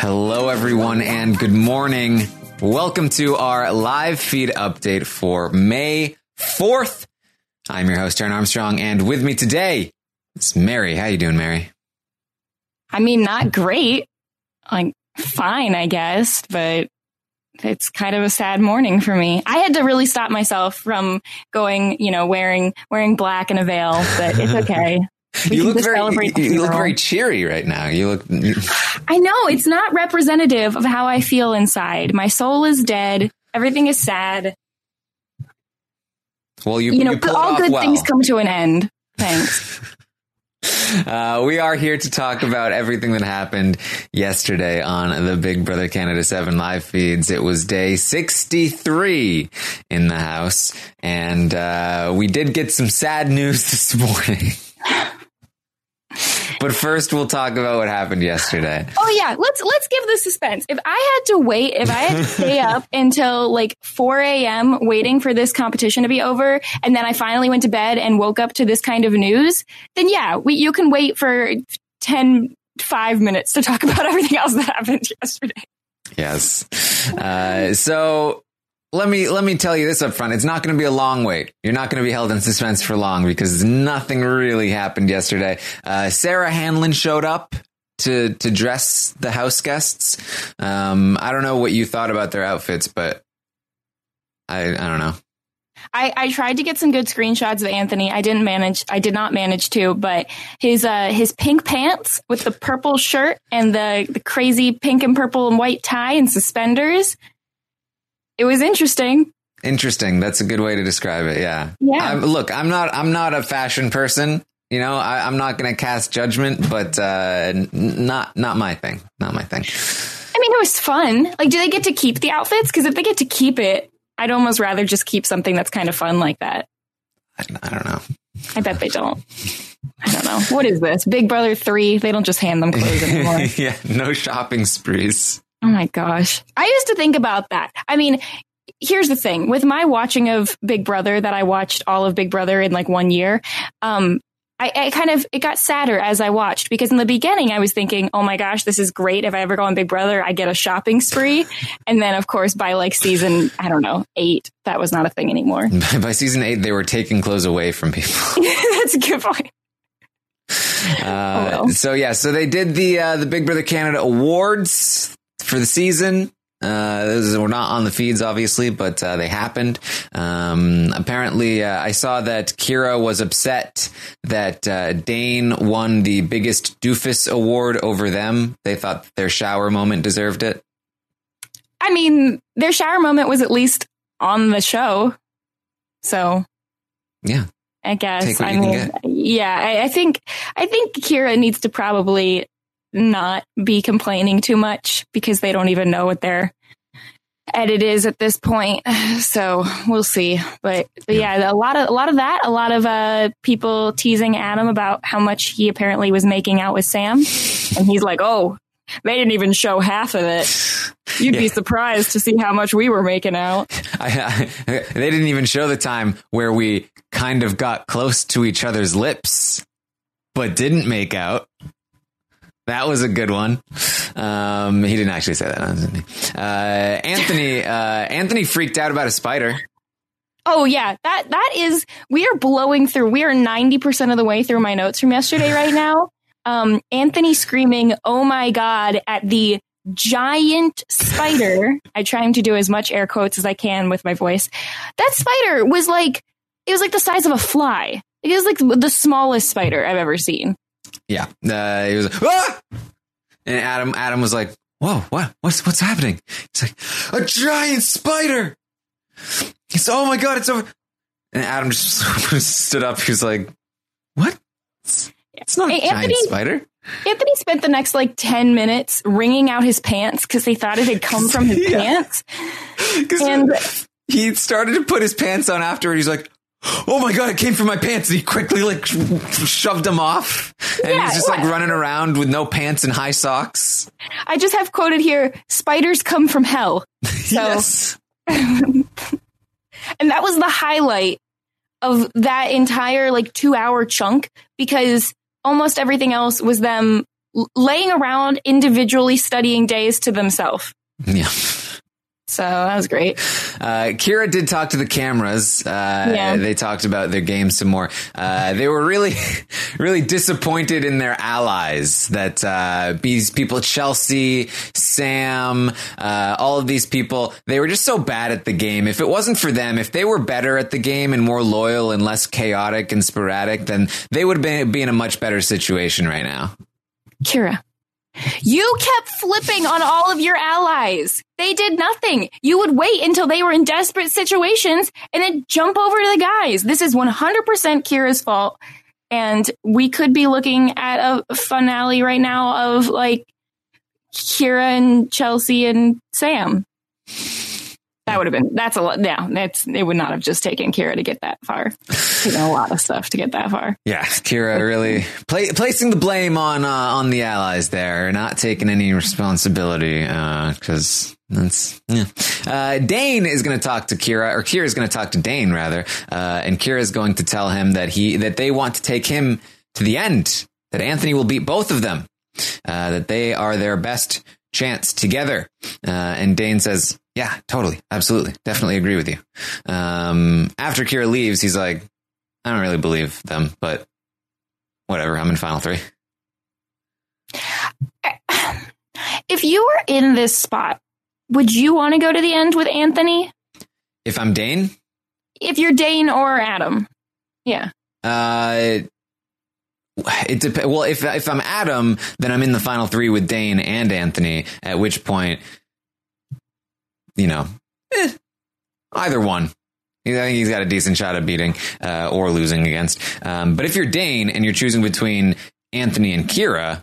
Hello, everyone, and good morning. Welcome to our live feed update for May 4th. I'm your host, Taran Armstrong, and with me today is Mary. How you doing, Mary? I mean, not great. Like, fine, I guess, but it's kind of a sad morning for me. I had to really stop myself from going, you know, wearing wearing black and a veil, but it's okay. We you look very you, you look very cheery right now. You look I know it's not representative of how I feel inside. My soul is dead. Everything is sad. well. You You know, you all good well. things come to an end. Thanks. Uh, we are here to talk about everything that happened yesterday on the Big Brother Canada 7 live feeds. It was day 63 in the house, and uh, we did get some sad news this morning. But first, we'll talk about what happened yesterday. Oh yeah, let's let's give the suspense. If I had to wait, if I had to stay up until like 4 a.m. waiting for this competition to be over, and then I finally went to bed and woke up to this kind of news, then yeah, we, you can wait for 10, 5 minutes to talk about everything else that happened yesterday. Yes. Uh, so let me let me tell you this up front. It's not going to be a long wait. You're not going to be held in suspense for long because nothing really happened yesterday. Uh, Sarah Hanlon showed up to to dress the house guests. Um, I don't know what you thought about their outfits, but I I don't know. I, I tried to get some good screenshots of Anthony. I didn't manage. I did not manage to, but his uh his pink pants with the purple shirt and the the crazy pink and purple and white tie and suspenders. It was interesting. Interesting. That's a good way to describe it. Yeah. Yeah. I'm, look, I'm not I'm not a fashion person. You know, I, I'm not going to cast judgment, but uh, not not my thing. Not my thing. I mean, it was fun. Like, do they get to keep the outfits? Because if they get to keep it, I'd almost rather just keep something that's kind of fun like that. I, I don't know. I bet they don't. I don't know. What is this? Big Brother 3? They don't just hand them clothes anymore. yeah, no shopping sprees. Oh my gosh. I used to think about that. I mean, here's the thing with my watching of Big Brother that I watched all of Big Brother in like one year. Um, I, I kind of, it got sadder as I watched because in the beginning I was thinking, oh my gosh, this is great. If I ever go on Big Brother, I get a shopping spree. and then of course by like season, I don't know, eight, that was not a thing anymore. By season eight, they were taking clothes away from people. That's a good point. Uh, well. So yeah, so they did the uh, the Big Brother Canada awards for the season. Uh, those were not on the feeds, obviously, but uh, they happened. Um, apparently, uh, I saw that Kira was upset that uh, Dane won the biggest doofus award over them. They thought their shower moment deserved it. I mean, their shower moment was at least on the show. So Yeah, I guess. Take what I you can mean, yeah, I, I think I think Kira needs to probably not be complaining too much because they don't even know what their edit is at this point. So we'll see. But, but yeah, a lot of a lot of that, a lot of uh, people teasing Adam about how much he apparently was making out with Sam, and he's like, "Oh, they didn't even show half of it. You'd be surprised to see how much we were making out." I, I, they didn't even show the time where we kind of got close to each other's lips, but didn't make out. That was a good one. Um, he didn't actually say that. didn't he? Uh, Anthony, uh, Anthony freaked out about a spider. Oh yeah, that that is we are blowing through. We are 90% of the way through my notes from yesterday right now. Um Anthony screaming, "Oh my god" at the giant spider. I trying to do as much air quotes as I can with my voice. That spider was like it was like the size of a fly. It was like the smallest spider I've ever seen. Yeah, uh, he was ah! and Adam. Adam was like, "Whoa, what? What's what's happening?" It's like a giant spider. He's oh my god, it's over. And Adam just stood up. He was like, "What? It's, it's not a Hey, giant Anthony- spider." Anthony spent the next like 10 minutes wringing out his pants because they thought it had come from his Yeah. pants. And he started to put his pants on afterward. He's like, "Oh my god, it came from my pants!" And he quickly like shoved them off, and Yeah, he's just like running around with no pants and high socks. I just have quoted here spiders come from hell. So, yes, and that was the highlight of that entire like two hour chunk because almost everything else was them laying around individually studying days to themselves. yeah. So that was great. Uh, Kira did talk to the cameras. Uh, Yeah. They talked about their game some more. Uh, they were really, really disappointed in their allies. That uh, these people, Chelsea, Sam, uh, all of these people, they were just so bad at the game. If it wasn't for them, if they were better at the game and more loyal and less chaotic and sporadic, then they would be, be in a much better situation right now. Kira, you kept flipping on all of your allies. They did nothing. You would wait until they were in desperate situations and then jump over to the guys. This is 100% Kira's fault. And we could be looking at a finale right now of like Kira and Chelsea and Sam. That would have been, that's a lot. Yeah, that's, it would not have just taken Kira to get that far. Taken a lot of stuff to get that far. Yeah, Kira really pla placing the blame on uh, on the allies there, not taking any responsibility because that's yeah. Uh, Dane is going to talk to Kira, or Kira is going to talk to Dane rather, uh, and Kira is going to tell him that he that they want to take him to the end, that Anthony will beat both of them, uh, that they are their best chance together. Uh, and Dane says, "Yeah, totally, absolutely, definitely agree with you." Um, after Kira leaves, he's like. I don't really believe them, but whatever. I'm in final three. If you were in this spot, would you want to go to the end with Anthony? If I'm Dane, If you're Dane or Adam? Yeah. uh, it dep- Well, if if I'm Adam, then I'm in the final three with Dane and Anthony. At which point, you know, eh, either one. I think he's got a decent shot at beating uh, or losing against. Um, but if you're Dane and you're choosing between Anthony and Kira,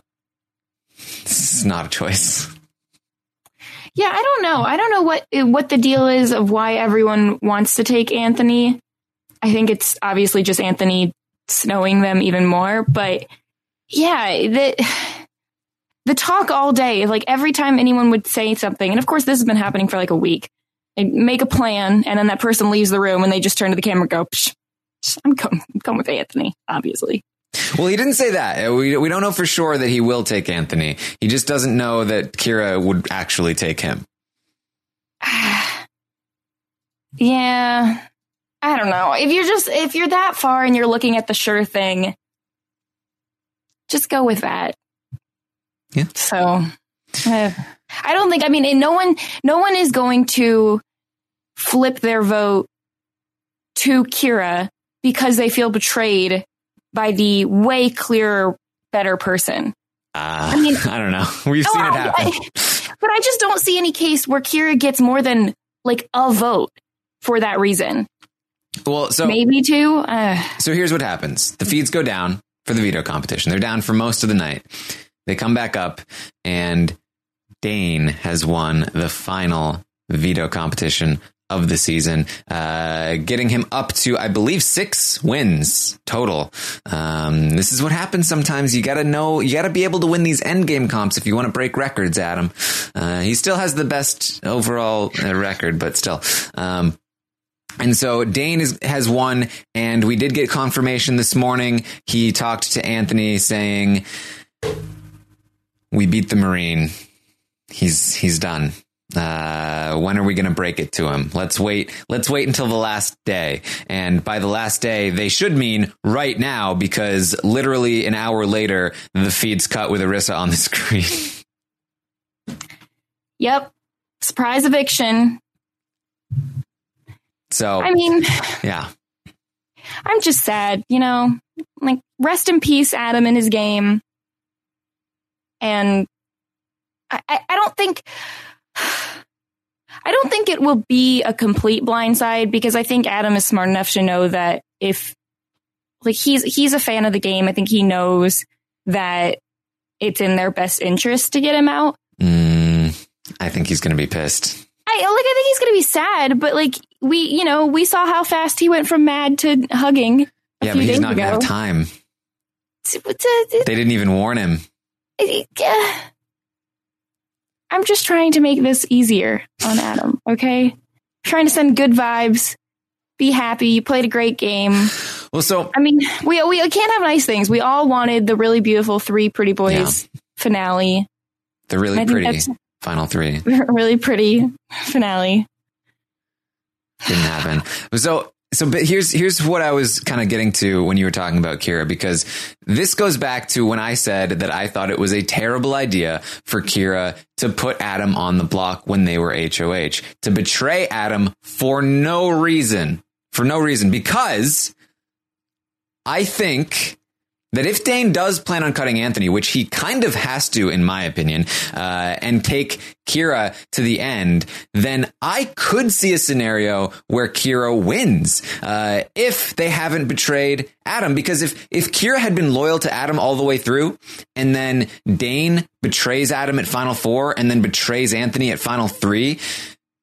it's not a choice. Yeah, I don't know. I don't know what what the deal is of why everyone wants to take Anthony. I think it's obviously just Anthony snowing them even more, but yeah, the the talk all day, like every time anyone would say something, and of course this has been happening for like a week. They make a plan, and then that person leaves the room, and they just turn to the camera, and go, Psh, psh, "I'm coming, I'm going with Anthony." Obviously, Well, he didn't say that. We, we don't know for sure that he will take Anthony. He just doesn't know that Kira would actually take him. yeah, I don't know. If you're just if you're that far and you're looking at the sure thing, just go with that. Yeah. So, uh, I don't think. I mean, no one, no one is going to flip their vote to Kira because they feel betrayed by the way clearer, better person. Uh, I mean- I don't know. We've No, seen it I- happen. I- but I just don't see any case where Kira gets more than like a vote for that reason. Well, so Maybe two. Uh, so here's what happens: the feeds go down for the veto competition. They're down for most of the night. They come back up, and Dane has won the final veto competition of the season, uh, getting him up to, I believe, six wins total. Um, this is what happens sometimes. You gotta know, you gotta be able to win these end game comps if you want to break records, Adam. Uh, he still has the best overall uh, record, but still. Um, and so Dane is, has won, and we did get confirmation this morning. He talked to Anthony saying, "We beat the Marine. He's he's done. Uh, when are we going to break it to him? Let's wait. Let's wait until the last day. And by the last day, they should mean right now, because literally an hour later, the feed's cut with Arisa on the screen. yep. Surprise eviction. So I mean, yeah, I'm just sad, you know, like rest in peace, Adam and his game. And I, I, I don't think, I don't think it will be a complete blindside because I think Adam is smart enough to know that if, like, he's, he's a fan of the game. I think he knows that it's in their best interest to get him out. Mm, I think he's going to be pissed. I like. I think he's going to be sad, but like we, you know, we saw how fast he went from mad to hugging. A Yeah, few but he's days not going to have time. It's- it's a- They didn't even warn him. I'm just trying to make this easier on Adam. Okay, trying to send good vibes. Be happy. You played a great game. Well, so I mean, we we can't have nice things. We all wanted the really beautiful three pretty boys finale. the really pretty final three really pretty finale. Didn't happen. So, so, but here's here's what I was kind of getting to when you were talking about Kira, because this goes back to when I said that I thought it was a terrible idea for Kira to put Adam on the block when they were HOH, to betray Adam for no reason, for no reason, because I think that if Dane does plan on cutting Anthony, which he kind of has to, in my opinion, uh, and take Kira to the end, then I could see a scenario where Kira wins uh, if they haven't betrayed Adam. Because if if Kira had been loyal to Adam all the way through, and then Dane betrays Adam at Final Four, and then betrays Anthony at Final Three.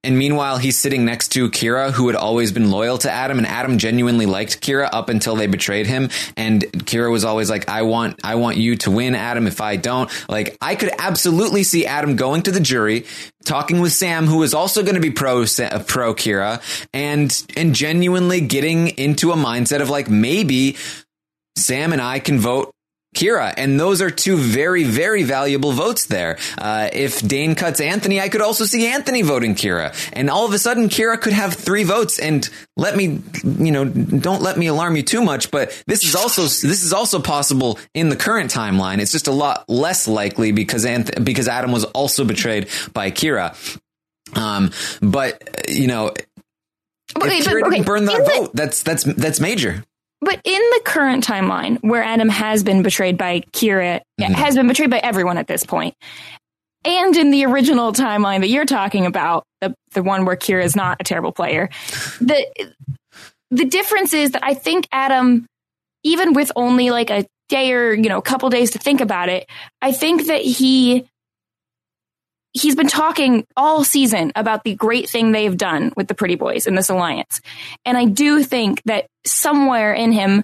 And meanwhile, he's sitting next to Kira, who had always been loyal to Adam, and Adam genuinely liked Kira up until they betrayed him. And Kira was always like, "I want, I want you to win, Adam. If I don't, like, I could absolutely see Adam going to the jury, talking with Sam, who is also going to be pro uh, pro Kira, and and genuinely getting into a mindset of like maybe Sam and I can vote Kira. And those are two very, very valuable votes there. Uh, if Dane cuts Anthony, I could also see Anthony voting Kira. And all of a sudden, Kira could have three votes. And let me, you know, don't let me alarm you too much, but this is also, this is also possible in the current timeline. It's just a lot less likely because Anth- because Adam was also betrayed by Kira. Um, but, you know, Okay, if but- Kira okay, didn't burn that the- vote, that's, that's, that's major. But in the current timeline, where Adam has been betrayed by Kira, Mhm. has been betrayed by everyone at this point, and in the original timeline that you're talking about, the the one where Kira is not a terrible player, the the difference is that I think Adam, even with only like a day or you know a couple days to think about it, I think that he he's been talking all season about the great thing they've done with the Pretty Boys in this alliance. And I do think that somewhere in him,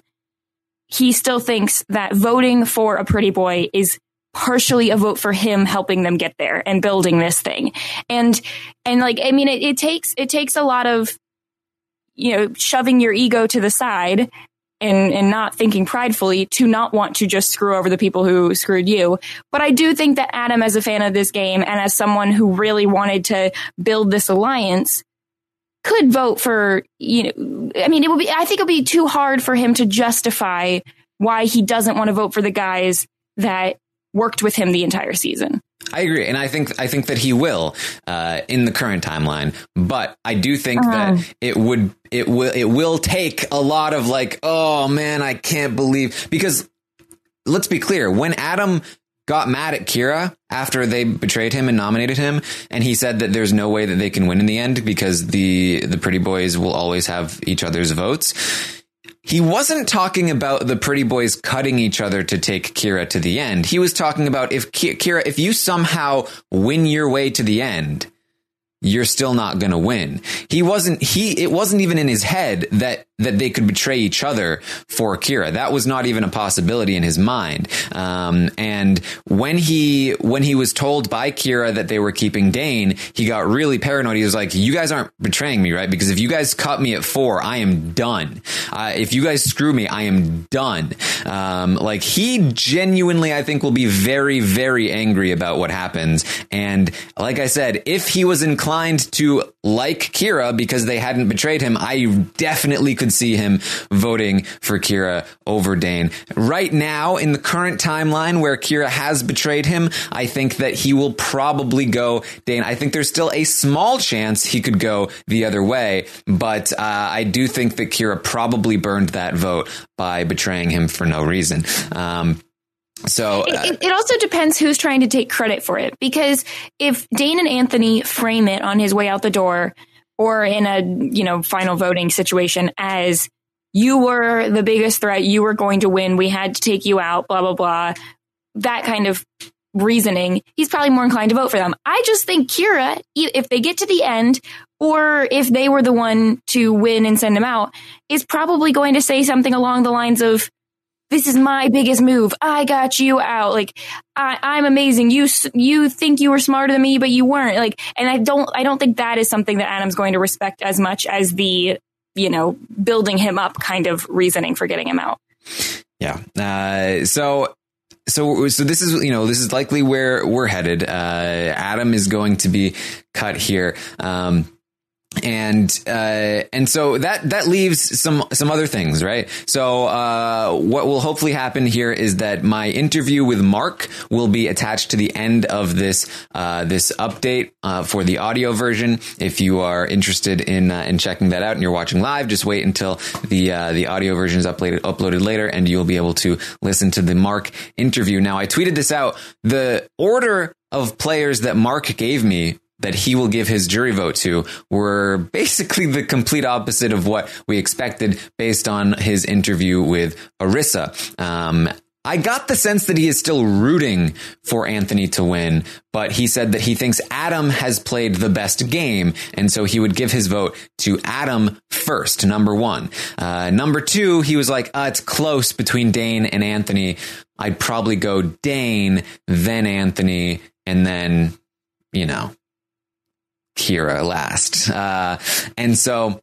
he still thinks that voting for a Pretty Boy is partially a vote for him helping them get there and building this thing. And, and like, I mean, it, it takes, it takes a lot of, you know, shoving your ego to the side and, not thinking pridefully to not want to just screw over the people who screwed you. But I do think that Adam, as a fan of this game and as someone who really wanted to build this alliance, could vote for, you know, I mean, it would be, I think it would be too hard for him to justify why he doesn't want to vote for the guys that worked with him the entire season. I agree, and I think I think that he will uh, in the current timeline. But I do think Uh-huh. that it would it will it will take a lot of like, oh man, I can't believe because let's be clear, when Adam got mad at Kira after they betrayed him and nominated him, and he said that there's no way that they can win in the end because the the pretty boys will always have each other's votes. He wasn't talking about the pretty boys cutting each other to take Kira to the end. He was talking about if Kira, if you somehow win your way to the end, you're still not going to win. He wasn't, he, it wasn't even in his head that, that they could betray each other for Kira. That was not even a possibility in his mind. Um, and when he, when he was told by Kira that they were keeping Dane, he got really paranoid. He was like, you guys aren't betraying me, right? Because if you guys cut me at four, I am done. Uh, if you guys screw me, I am done. Um, like he genuinely, I think will be very, very angry about what happens. And like I said, if he was inclined to like Kira because they hadn't betrayed him, I definitely could see him voting for Kira over Dane. Right now, in the current timeline where Kira has betrayed him, I think that he will probably go Dane. I think there's still a small chance he could go the other way, but uh, I do think that Kira probably burned that vote by betraying him for no reason. Um, so uh, It, it, it also depends who's trying to take credit for it. Because if Dane and Anthony frame it on his way out the door or in a, you know, final voting situation as you were the biggest threat, you were going to win, we had to take you out, blah, blah, blah. that kind of reasoning, he's probably more inclined to vote for them. I just think Kira, if they get to the end, or if they were the one to win and send him out, is probably going to say something along the lines of, this is my biggest move. I got you out. Like I, am amazing. You you think you were smarter than me, but you weren't. Like, and I don't I don't think that is something that Adam's going to respect as much as the you know building him up kind of reasoning for getting him out. Yeah. Uh, so so so this is you know this is likely where we're headed. Uh, Adam is going to be cut here. Um, and uh, and so that that leaves some some other things, right? So uh, what will hopefully happen here is that my interview with Mark will be attached to the end of this uh, this update uh, for the audio version. If you are interested in uh, in checking that out and you're watching live, just wait until the uh, the audio version is uploaded uploaded later, and you'll be able to listen to the Mark interview. Now, I tweeted this out. The order of players that Mark gave me that he will give his jury vote to were basically the complete opposite of what we expected based on his interview with Arisa. Um, I got the sense that he is still rooting for Anthony to win, but he said that he thinks Adam has played the best game, and so he would give his vote to Adam first, number one. Uh, number two, he was like, uh, it's close between Dane and Anthony. I'd probably go Dane, then Anthony, and then, you know, Kira last. Uh, and so,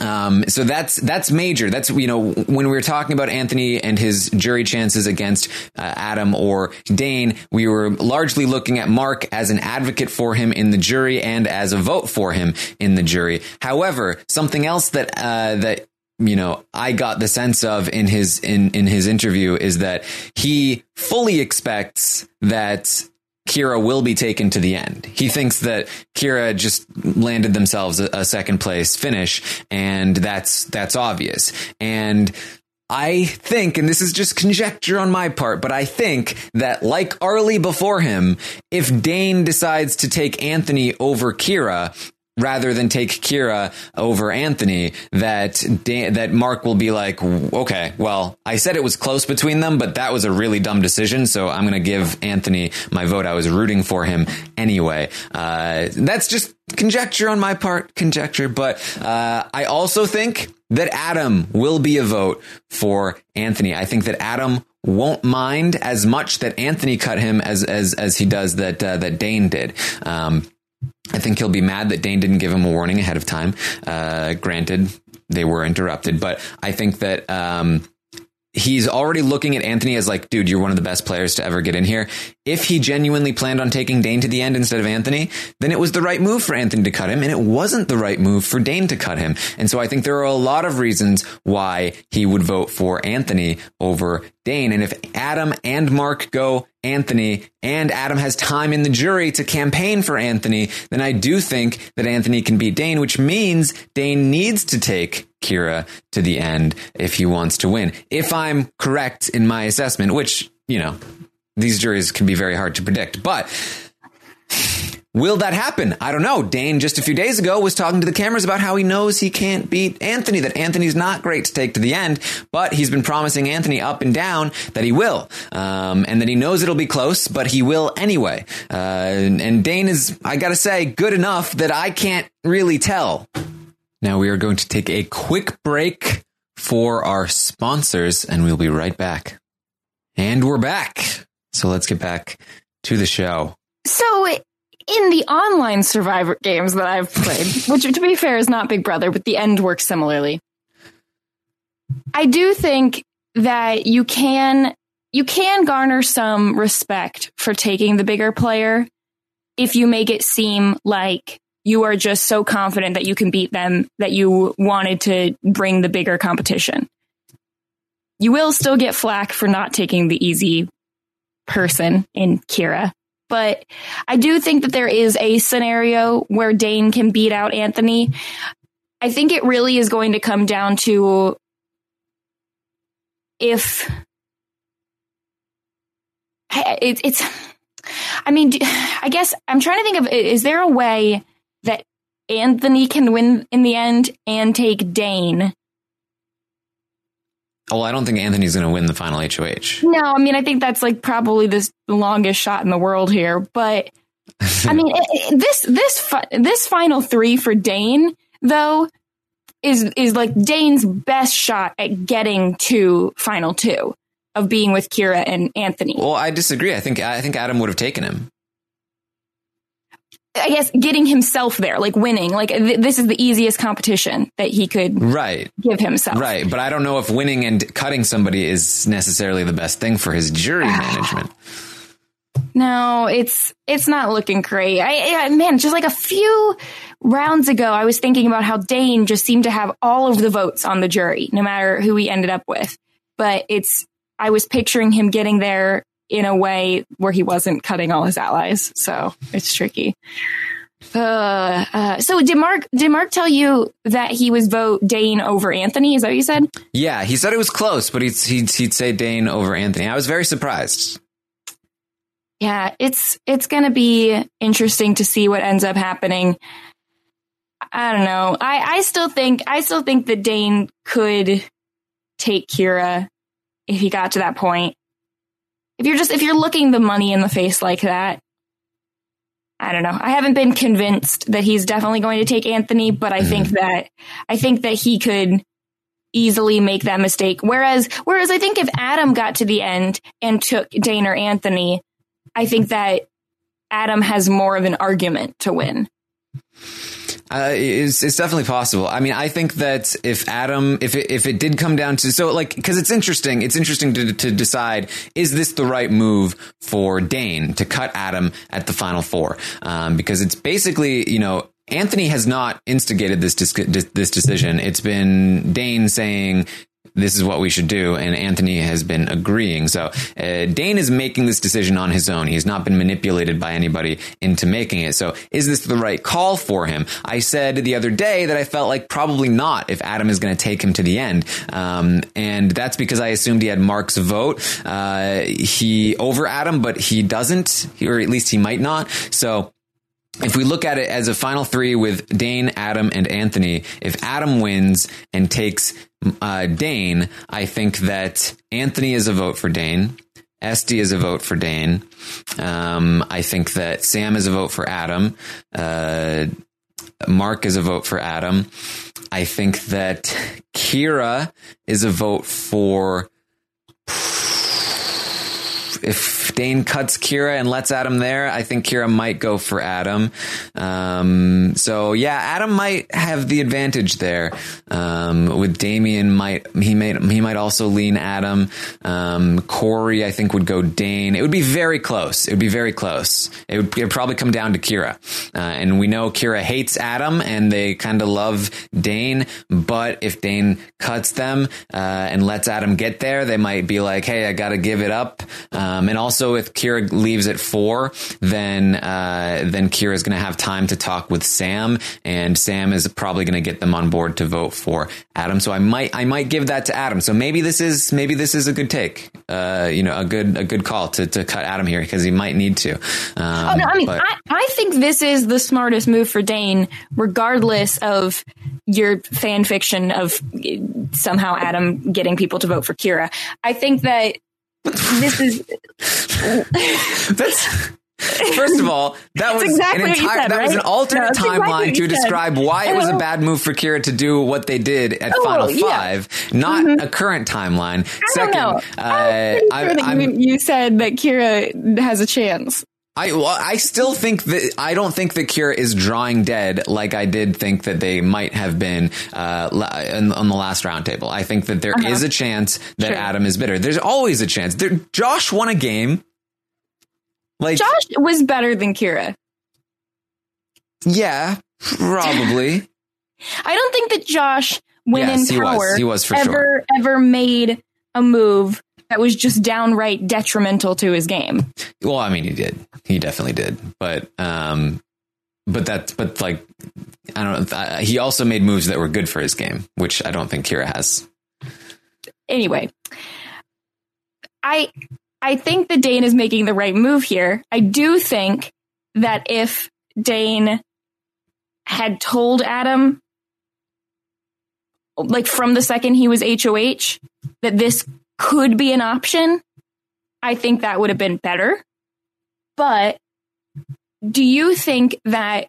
um, so that's that's major. That's you know when we were talking about Anthony and his jury chances against uh, Adam or Dane, we were largely looking at Mark as an advocate for him in the jury and as a vote for him in the jury. However, something else that uh, that you know I got the sense of in his in in his interview is that he fully expects that Kira will be taken to the end. He thinks that Kira just landed themselves a, second place finish, and that's that's obvious. And I think, and this is just conjecture on my part, but I think that like Arlie before him, if Dane decides to take Anthony over Kira, rather than take Kira over Anthony, that Dan, that Mark will be like, okay, well, I said it was close between them, but that was a really dumb decision, so I'm going to give Anthony my vote. I was rooting for him anyway. Uh, that's just conjecture on my part, conjecture, but uh, I also think that Adam will be a vote for Anthony. I think that Adam won't mind as much that Anthony cut him as as as he does that uh, that Dane did. Um, I think he'll be mad that Dane didn't give him a warning ahead of time. Uh, granted, they were interrupted, but I think that um, he's already looking at Anthony as like, dude, you're one of the best players to ever get in here. If he genuinely planned on taking Dane to the end instead of Anthony, then it was the right move for Anthony to cut him, and it wasn't the right move for Dane to cut him. And so I think there are a lot of reasons why he would vote for Anthony over Dane. And if Adam and Mark go Anthony and Adam has time in the jury to campaign for Anthony, then I do think that Anthony can beat Dane, which means Dane needs to take Kira to the end if he wants to win. If I'm correct in my assessment, which, you know, these juries can be very hard to predict, but Will that happen? I don't know. Dane just a few days ago was talking to the cameras about how he knows he can't beat Anthony, that Anthony's not great to take to the end, but he's been promising Anthony up and down that he will, um, and that he knows it'll be close, but he will anyway. Uh, and Dane is, I gotta say, good enough that I can't really tell. Now we are going to take a quick break for our sponsors, and we'll be right back. And we're back. So let's get back to the show. So in the online survivor games that I've played, which to be fair is not Big Brother, but the end works similarly. I do think that you can you can garner some respect for taking the bigger player if you make it seem like you are just so confident that you can beat them that you wanted to bring the bigger competition. You will still get flack for not taking the easy person in Kira but I do think that there is a scenario where Dane can beat out Anthony. I think it really is going to come down to if it, it's, I mean, I guess I'm trying to think of is there a way that Anthony can win in the end and take Dane well, I don't think Anthony's going to win the final HOH. No, I mean, I think that's like probably the longest shot in the world here. But I mean, it, it, this this fi- this final three for Dane though is is like Dane's best shot at getting to final two of being with Kira and Anthony. Well, I disagree. I think I think Adam would have taken him. I guess getting himself there, like winning, like th- this is the easiest competition that he could Right. give himself. Right, but I don't know if winning and cutting somebody is necessarily the best thing for his jury ah. management. No, it's it's not looking great. I, I man, just like a few rounds ago, I was thinking about how Dane just seemed to have all of the votes on the jury, no matter who he ended up with. But it's I was picturing him getting there in a way where he wasn't cutting all his allies, so it's tricky. Uh, uh, so did Mark did Mark tell you that he was vote Dane over Anthony? Is that what you said? Yeah, he said it was close, but he'd, he'd, he'd say Dane over Anthony. I was very surprised. Yeah, it's it's going to be interesting to see what ends up happening. I don't know. I I still think I still think that Dane could take Kira if he got to that point. If you're just if you're looking the money in the face like that, I don't know. I haven't been convinced that he's definitely going to take Anthony, but I mm-hmm. think that I think that he could easily make that mistake. Whereas whereas I think if Adam got to the end and took Dane or Anthony, I think that Adam has more of an argument to win. Uh, it's, it's definitely possible. I mean, I think that if Adam, if it, if it did come down to, so like, cause it's interesting, it's interesting to, to decide, is this the right move for Dane to cut Adam at the final four? Um, because it's basically, you know, Anthony has not instigated this, dis- this decision. It's been Dane saying, this is what we should do. And Anthony has been agreeing. So uh, Dane is making this decision on his own. He's not been manipulated by anybody into making it. So is this the right call for him? I said the other day that I felt like probably not if Adam is going to take him to the end. Um, and that's because I assumed he had Mark's vote. Uh, he over Adam, but he doesn't, or at least he might not. So if we look at it as a final three with Dane, Adam, and Anthony, if Adam wins and takes uh, Dane, I think that Anthony is a vote for Dane. Esty is a vote for Dane. Um, I think that Sam is a vote for Adam. Uh, Mark is a vote for Adam. I think that Kira is a vote for. If Dane cuts Kira and lets Adam there, I think Kira might go for Adam. Um, so yeah, Adam might have the advantage there. Um, with Damien, might he might he might also lean Adam. Um, Corey, I think would go Dane. It would be very close. It would be very close. It would, it would probably come down to Kira, uh, and we know Kira hates Adam, and they kind of love Dane. But if Dane cuts them uh, and lets Adam get there, they might be like, "Hey, I got to give it up." Um, and also, if Kira leaves at four, then uh, then Kira is going to have time to talk with Sam, and Sam is probably going to get them on board to vote for Adam. So I might I might give that to Adam. So maybe this is maybe this is a good take. Uh, you know, a good a good call to, to cut Adam here because he might need to. Um, Oh, no, I mean, but- I, I think this is the smartest move for Dane, regardless of your fan fiction of eh, somehow Adam getting people to vote for Kira. I think that this is That's first of all, that was exactly an entire said, that was an alternate No, it's exactly timeline to said. describe why it was a bad move for Kira to do what they did at Oh, Final yeah. Five, not a current timeline. I Second, don't know. uh, I'm sure that I'm- you, you said that Kira has a chance. I well, I still think that I don't think that Kira is drawing dead like I did think that they might have been uh, in, on the last roundtable. I think that there is a chance that Uh-huh. Sure. Adam is bitter. There's always a chance. There, Josh won a game. Like Josh was better than Kira. yeah, probably. I don't think that Josh, when Yes, in he was. power, He was for ever sure. ever made a move that was just downright detrimental to his game. Well, I mean, he did. He definitely did. But, um, but that's, but like, I don't know. He also made moves that were good for his game, which I don't think Kira has. Anyway, I I think that Dane is making the right move here. I do think that if Dane had told Adam like from the second he was HOH, that this could be an option, I think that would have been better. But do you think that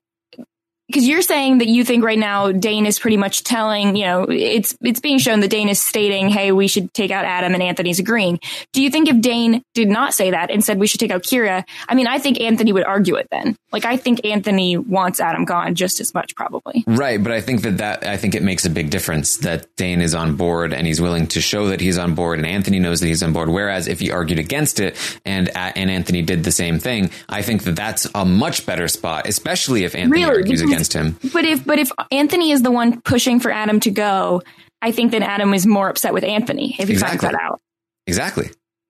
because you're saying that you think right now Dane is pretty much telling, you know, it's it's being shown that Dane is stating, "Hey, we should take out Adam," and Anthony's agreeing. Do you think if Dane did not say that and said we should take out Kira, I mean, I think Anthony would argue it then. Like, I think Anthony wants Adam gone just as much, probably. Right, but I think that that I think it makes a big difference that Dane is on board and he's willing to show that he's on board, and Anthony knows that he's on board. Whereas if he argued against it and uh, and Anthony did the same thing, I think that that's a much better spot, especially if Anthony Really? argues Because- against him. But if but if Anthony is the one pushing for Adam to go, I think that Adam is more upset with Anthony if he Exactly. finds that out. Exactly.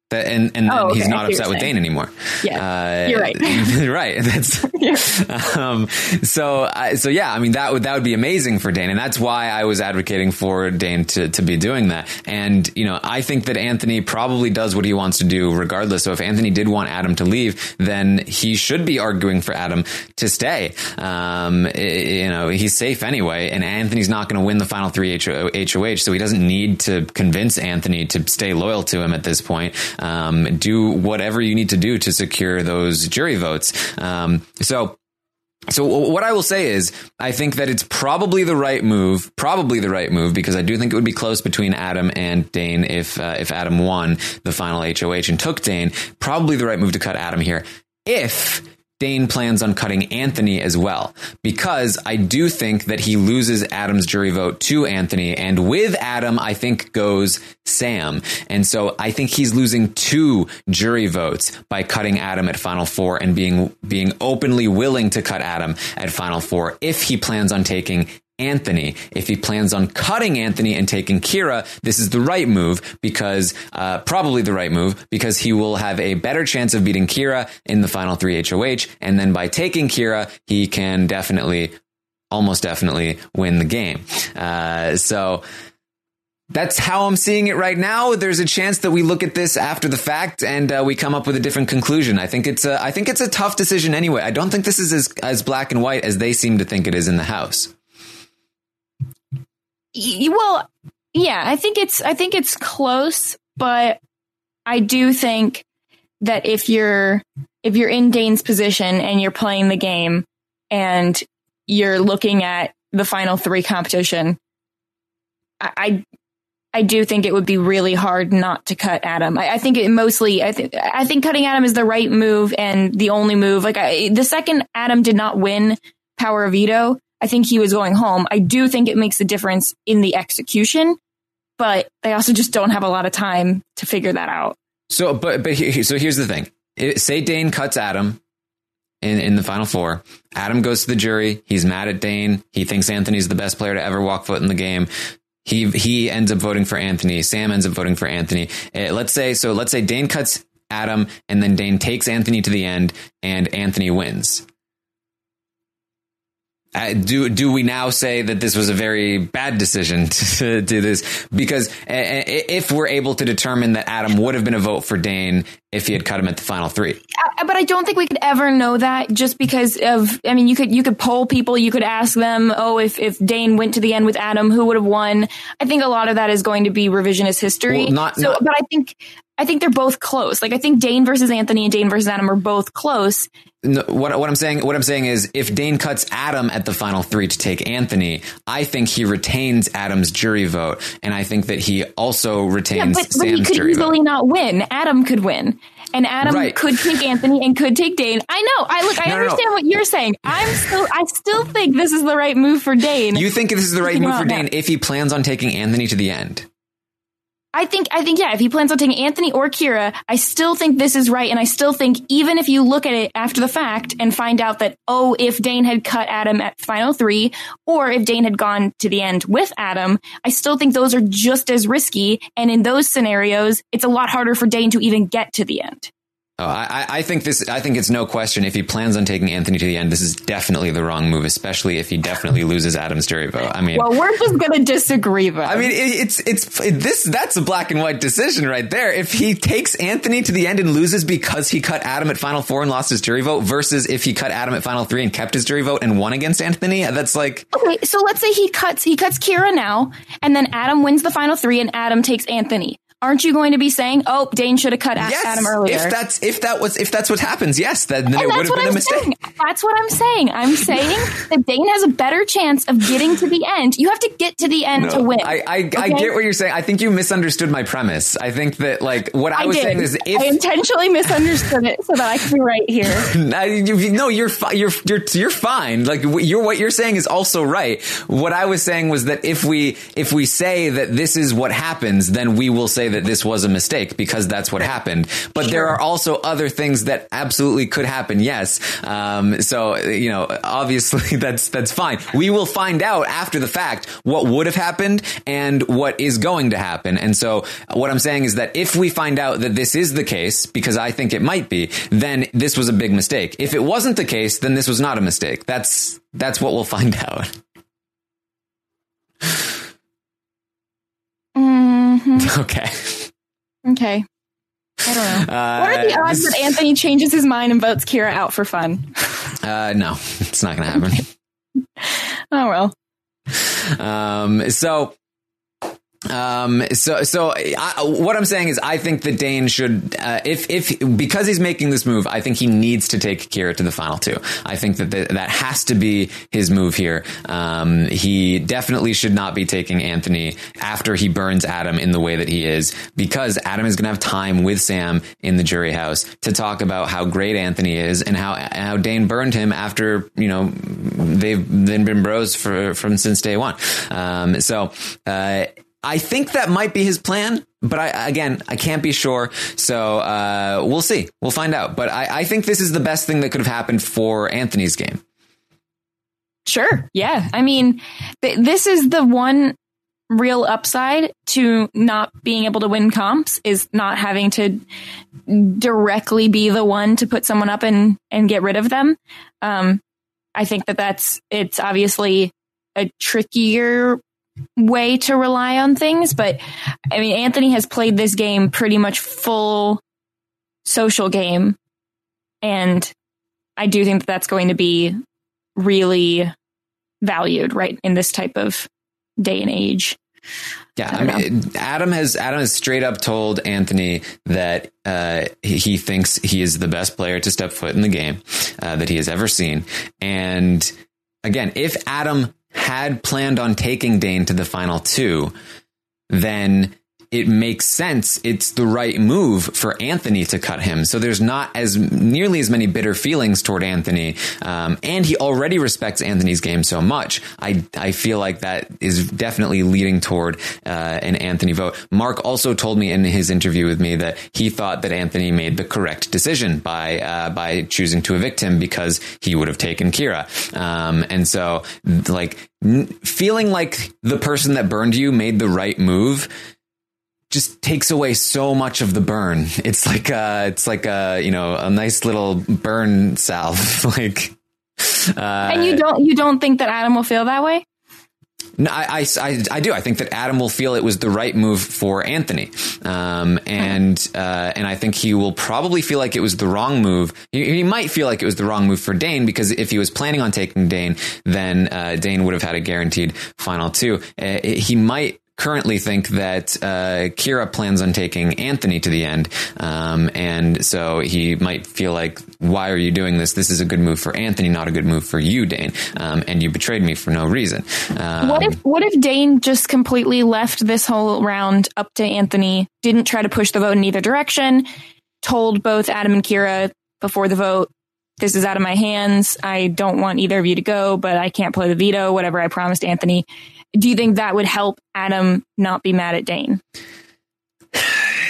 That, and and Oh, he's okay, I not upset with saying. Dane anymore. Yeah, Uh, you're right. right. That's um, so. I so yeah. I mean that would that would be amazing for Dane, and that's why I was advocating for Dane to to be doing that. And you know, I think that Anthony probably does what he wants to do, regardless. So if Anthony did want Adam to leave, then he should be arguing for Adam to stay. Um, you know, he's safe anyway, and Anthony's not going to win the final three HOH, so he doesn't need to convince Anthony to stay loyal to him at this point. Um, do whatever you need to do to secure those jury votes. Um, so. So what I will say is, I think that it's probably the right move, probably the right move, because I do think it would be close between Adam and Dane if uh, if Adam won the final HOH and took Dane. Probably the right move to cut Adam here, if Dane plans on cutting Anthony as well, because I do think that he loses Adam's jury vote to Anthony, and with Adam, I think goes Sam, and so I think he's losing two jury votes by cutting Adam at Final Four and being being openly willing to cut Adam at Final Four if he plans on taking Anthony. If he plans on cutting Anthony and taking Kira, this is the right move because, uh, probably the right move because he will have a better chance of beating Kira in the final three HOH. And then by taking Kira, he can definitely, almost definitely win the game. Uh, so, that's how I'm seeing it right now. There's a chance that we look at this after the fact and uh, we come up with a different conclusion. I think it's a, I think it's a tough decision anyway. I don't think this is as, as black and white as they seem to think it is in the House. Well, yeah, I think it's I think it's close, but I do think that if you're if you're in Dane's position and you're playing the game and you're looking at the final three competition, I I, I do think it would be really hard not to cut Adam. I, I think it mostly I think I think cutting Adam is the right move and the only move. Like I, the second Adam did not win Power of Veto, I think he was going home. I do think it makes a difference in the execution, but they also just don't have a lot of time to figure that out. So, but but so here's the thing. It- say Dane cuts Adam in in the final four. Adam goes to the jury. He's mad at Dane. He thinks Anthony's the best player to ever walk foot in the game. He he ends up voting for Anthony. Sam ends up voting for Anthony. Uh, let's say so. Let's say Dane cuts Adam, and then Dane takes Anthony to the end, and Anthony wins. Do do we now say that this was a very bad decision to do this? Because if we're able to determine that Adam would have been a vote for Dane if he had cut him at the final three, But I don't think we could ever know that just because of. I mean, you could you could poll people. You could ask them, oh, if if Dane went to the end with Adam, who would have won? I think a lot of that is going to be revisionist history. Well, not- so, not- but I think I think they're both close. Like I think Dane versus Anthony and Dane versus Adam are both close. No, what what I'm saying what I'm saying is if Dane cuts Adam at the final three to take Anthony, I think he retains Adam's jury vote, and I think that he also retains. Yeah, but, but he could jury vote. easily not win. Adam could win. And Adam Right. could take Anthony and could take Dane. I know. I look. I No, no, no. understand what you're saying. I'm still. I still think this is the right move for Dane. You think this is the right move for Dane if he plans on taking Anthony to the end? I think. I think. Yeah. If he plans on taking Anthony or Kira, I still think this is right. And I still think even if you look at it after the fact and find out that oh, if Dane had cut Adam at final three, or if Dane had gone to the end with Adam, I still think those are just as risky. And in those scenarios, it's a lot harder for Dane to even get to the end. Oh, I, I think this. I think it's no question. If he plans on taking Anthony to the end, this is definitely the wrong move, especially if he definitely loses Adam's jury vote. I mean, well, we're just going to disagree. Though. I mean, it, it's it's it, this. That's a black and white decision right there. If he takes Anthony to the end and loses because he cut Adam at final four and lost his jury vote, versus if he cut Adam at final three and kept his jury vote and won against Anthony, that's like okay. So let's say he cuts he cuts Kira now, and then Adam wins the final three, and Adam takes Anthony aren't you going to be saying, "Oh, Dane should have cut yes, Adam earlier"? If that's if that was if that's what happens, yes, then, then oh, it would have been I'm a mistake. Saying. That's what I'm saying. I'm saying that Dane has a better chance of getting to the end. You have to get to the end no, to win. I I, okay? I, get what you're saying. I think you misunderstood my premise. I think that like what I, I was did. saying is if I intentionally misunderstood it so that I can be right here. no, you're you're you're you're fine. Like you're what you're saying is also right. What I was saying was that if we if we say that this is what happens, then we will say that this was a mistake mistake because that's what happened. But sure. there are also other things that absolutely could happen. Yes. Um, so, you know, obviously that's, that's fine. We will find out after the fact what would have happened and what is going to happen. And so what I'm saying is that if we find out that this is the case, because I think it might be, then this was a big mistake. If it wasn't the case, then this was not a mistake. That's, that's what we'll find out. Mm-hmm. Okay. Okay. I don't know. Uh, what are the odds that Anthony changes his mind and votes Kira out for fun? Uh, no, it's not going to happen. oh well. Um. So um, so, so I, what I'm saying is, I think that Dane should, uh, if, if, because he's making this move, I think he needs to take Kira to the final two. I think that the, that has to be his move here. Um, he definitely should not be taking Anthony after he burns Adam in the way that he is, because Adam is going to have time with Sam in the jury house to talk about how great Anthony is and how, how Dane burned him after, you know, they've then been bros for, from since day one. Um, so, uh, I think that might be his plan, but I, again, I can't be sure. So, uh, we'll see. We'll find out. But I, I think this is the best thing that could have happened for Anthony's game. Sure. Yeah. I mean, th- this is the one real upside to not being able to win comps is not having to directly be the one to put someone up and, and get rid of them. Um, I think that that's, it's obviously a trickier way to rely on things. But I mean, Anthony has played this game pretty much full social game. And I do think that that's going to be really valued, right, in this type of day and age. Yeah, I, I mean, Adam has Adam has straight up told Anthony that uh, he thinks he is the best player to step foot in the game uh, that he has ever seen. And again, if Adam had planned on taking Dane to the final two, then it makes sense. It's the right move for Anthony to cut him. So there's not as nearly as many bitter feelings toward Anthony. Um, and he already respects Anthony's game so much. I, I feel like that is definitely leading toward, uh, an Anthony vote. Mark also told me in his interview with me that he thought that Anthony made the correct decision by, uh, by choosing to evict him because he would have taken Kira. Um, and so like, feeling like the person that burned you made the right move just takes away so much of the burn. It's like uh it's like a you know a nice little burn salve. like, uh, and you don't you don't think that Adam will feel that way? No, I, I, I, do. I think that Adam will feel it was the right move for Anthony, um, and uh, and I think he will probably feel like it was the wrong move. He, he, might feel like it was the wrong move for Dane because if he was planning on taking Dane, then uh, Dane would have had a guaranteed final two. Uh, he might currently think that uh, Kira plans on taking Anthony to the end, um, and so he might feel like, "Why are you doing this? This is a good move for Anthony, not a good move for you, Dane, um, and you betrayed me for no reason." Um, what if What if Dane just completely left this whole round up to Anthony? Didn't try to push the vote in either direction. Told both Adam and Kira before the vote, this is out of my hands. I don't want either of you to go, but I can't play the veto, whatever I promised Anthony. Do you think that would help Adam not be mad at Dane?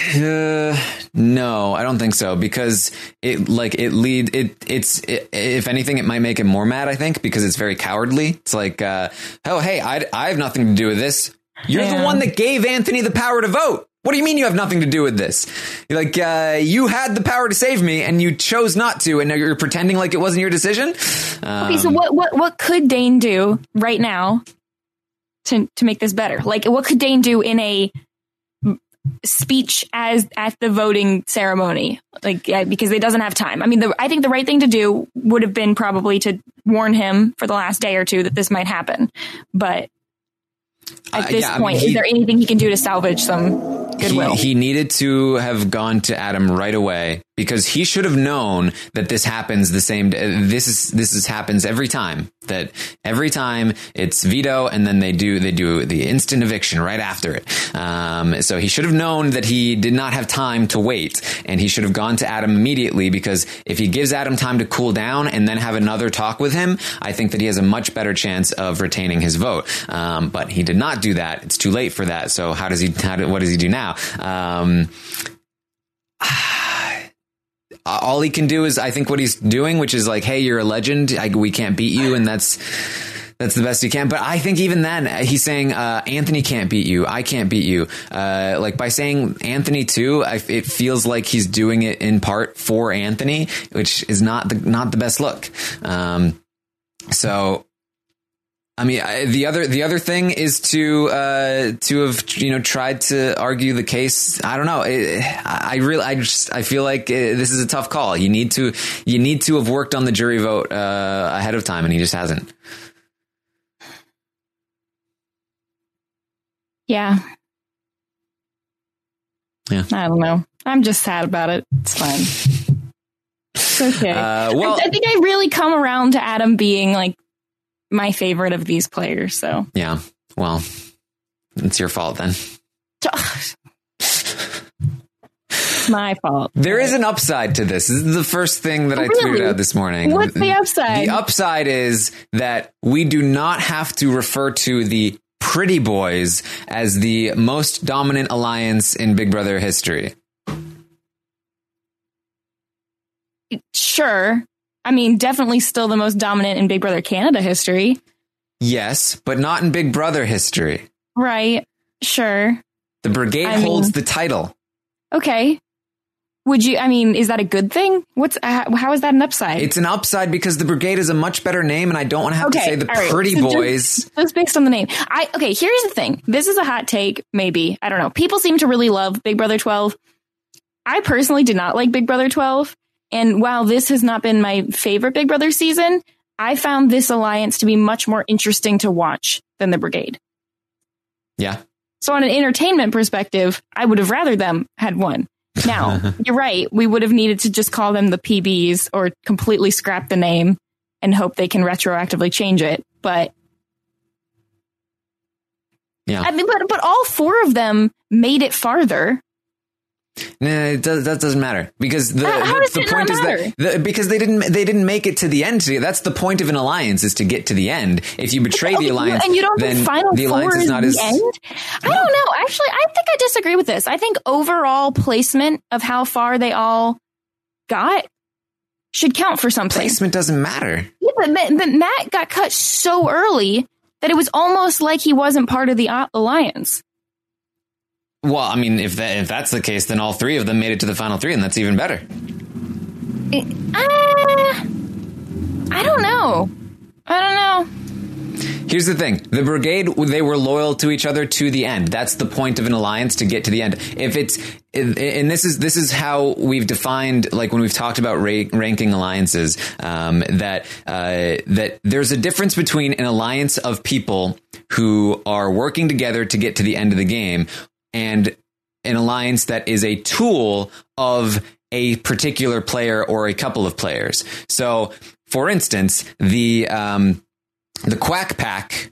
Uh, no, I don't think so because it like it lead it it's it, if anything it might make him more mad. I think because it's very cowardly. It's like uh, oh hey I I have nothing to do with this. You're yeah. the one that gave Anthony the power to vote. What do you mean you have nothing to do with this? You're like, uh, you had the power to save me and you chose not to, and now you're pretending like it wasn't your decision. Um, Okay, so what what what could Dane do right now to to make this better? Like, what could Dane do in a speech as at the voting ceremony? Like, yeah, because he doesn't have time. I mean, the, I think the right thing to do would have been probably to warn him for the last day or two that this might happen. But at Uh, this yeah, I mean, point, he- is there anything he can do to salvage some goodwill? He, he needed to have gone to Adam right away because he should have known that this happens the same. day. This is this is happens every time. That every time it's veto, and then they do they do the instant eviction right after it. Um, so he should have known that he did not have time to wait, and he should have gone to Adam immediately because if he gives Adam time to cool down and then have another talk with him, I think that he has a much better chance of retaining his vote. Um, but he did not do that. It's too late for that. So how does he? How do, what does he do now? Um, all he can do is, I think, what he's doing, which is like, "Hey, you're a legend. I, we can't beat you," and that's that's the best he can. But I think even then, he's saying uh, Anthony can't beat you. I can't beat you. Uh, like by saying Anthony too, I, it feels like he's doing it in part for Anthony, which is not the not the best look. Um, so I mean, I, the other the other thing is to uh, to have you know tried to argue the case. I don't know. It, I I really, I just, I feel like uh this is a tough call. You need to you need to have worked on the jury vote uh, ahead of time, and he just hasn't. yeah. Yeah. I don't know. I'm just sad about it. It's fine. It's okay. Uh, well, I, I think I really come around to Adam being like my favorite of these players. So yeah. Well, it's your fault then. it's my fault. There is an upside to this. This is the first thing that I Really? tweeted out this morning. What's the upside? The upside is that we do not have to refer to the Pretty Boys as the most dominant alliance in Big Brother history. Sure. I mean, definitely still the most dominant in Big Brother Canada history. Yes, but not in Big Brother history. Right. Sure. The Brigade I mean- holds the title. Okay. Would you, I mean, is that a good thing? What's, uh, how is that an upside? It's an upside because the Brigade is a much better name, and I don't want to have to say the right. Pretty So just- Boys. Just based on the name. I okay, here's the thing. This is a hot take, maybe. I don't know. People seem to really love Big Brother 12. I personally did not like Big Brother 12. And while this has not been my favorite Big Brother season, I found this alliance to be much more interesting to watch than the Brigade. Yeah. So on an entertainment perspective, I would have rather them had won. Now, you're right. We would have needed to just call them the PBs or completely scrap the name and hope they can retroactively change it. But Yeah. I mean, but but all four of them made it farther. Nah, it does, that doesn't matter because the, the, the point is that the, because they didn't they didn't make it to the end. That's the point of an alliance is to get to the end. If you betray Okay, the alliance, and you don't then Final the alliance is not the as end. I don't know. Actually, I think I disagree with this. I think overall placement of how far they all got should count for something. placement doesn't matter. Yeah, but, but Matt got cut so early that it was almost like he wasn't part of the uh, alliance. Well, I mean, if that if that's the case, then all three of them made it to the final three, and that's even better. Uh, I don't know. I don't know. Here's the thing: the brigade they were loyal to each other to the end. That's the point of an alliance to get to the end. If it's and this is this is how we've defined like when we've talked about ra- ranking alliances um, that uh, that there's a difference between an alliance of people who are working together to get to the end of the game and an alliance that is a tool of a particular player or a couple of players. So, for instance, the um, the Quack Pack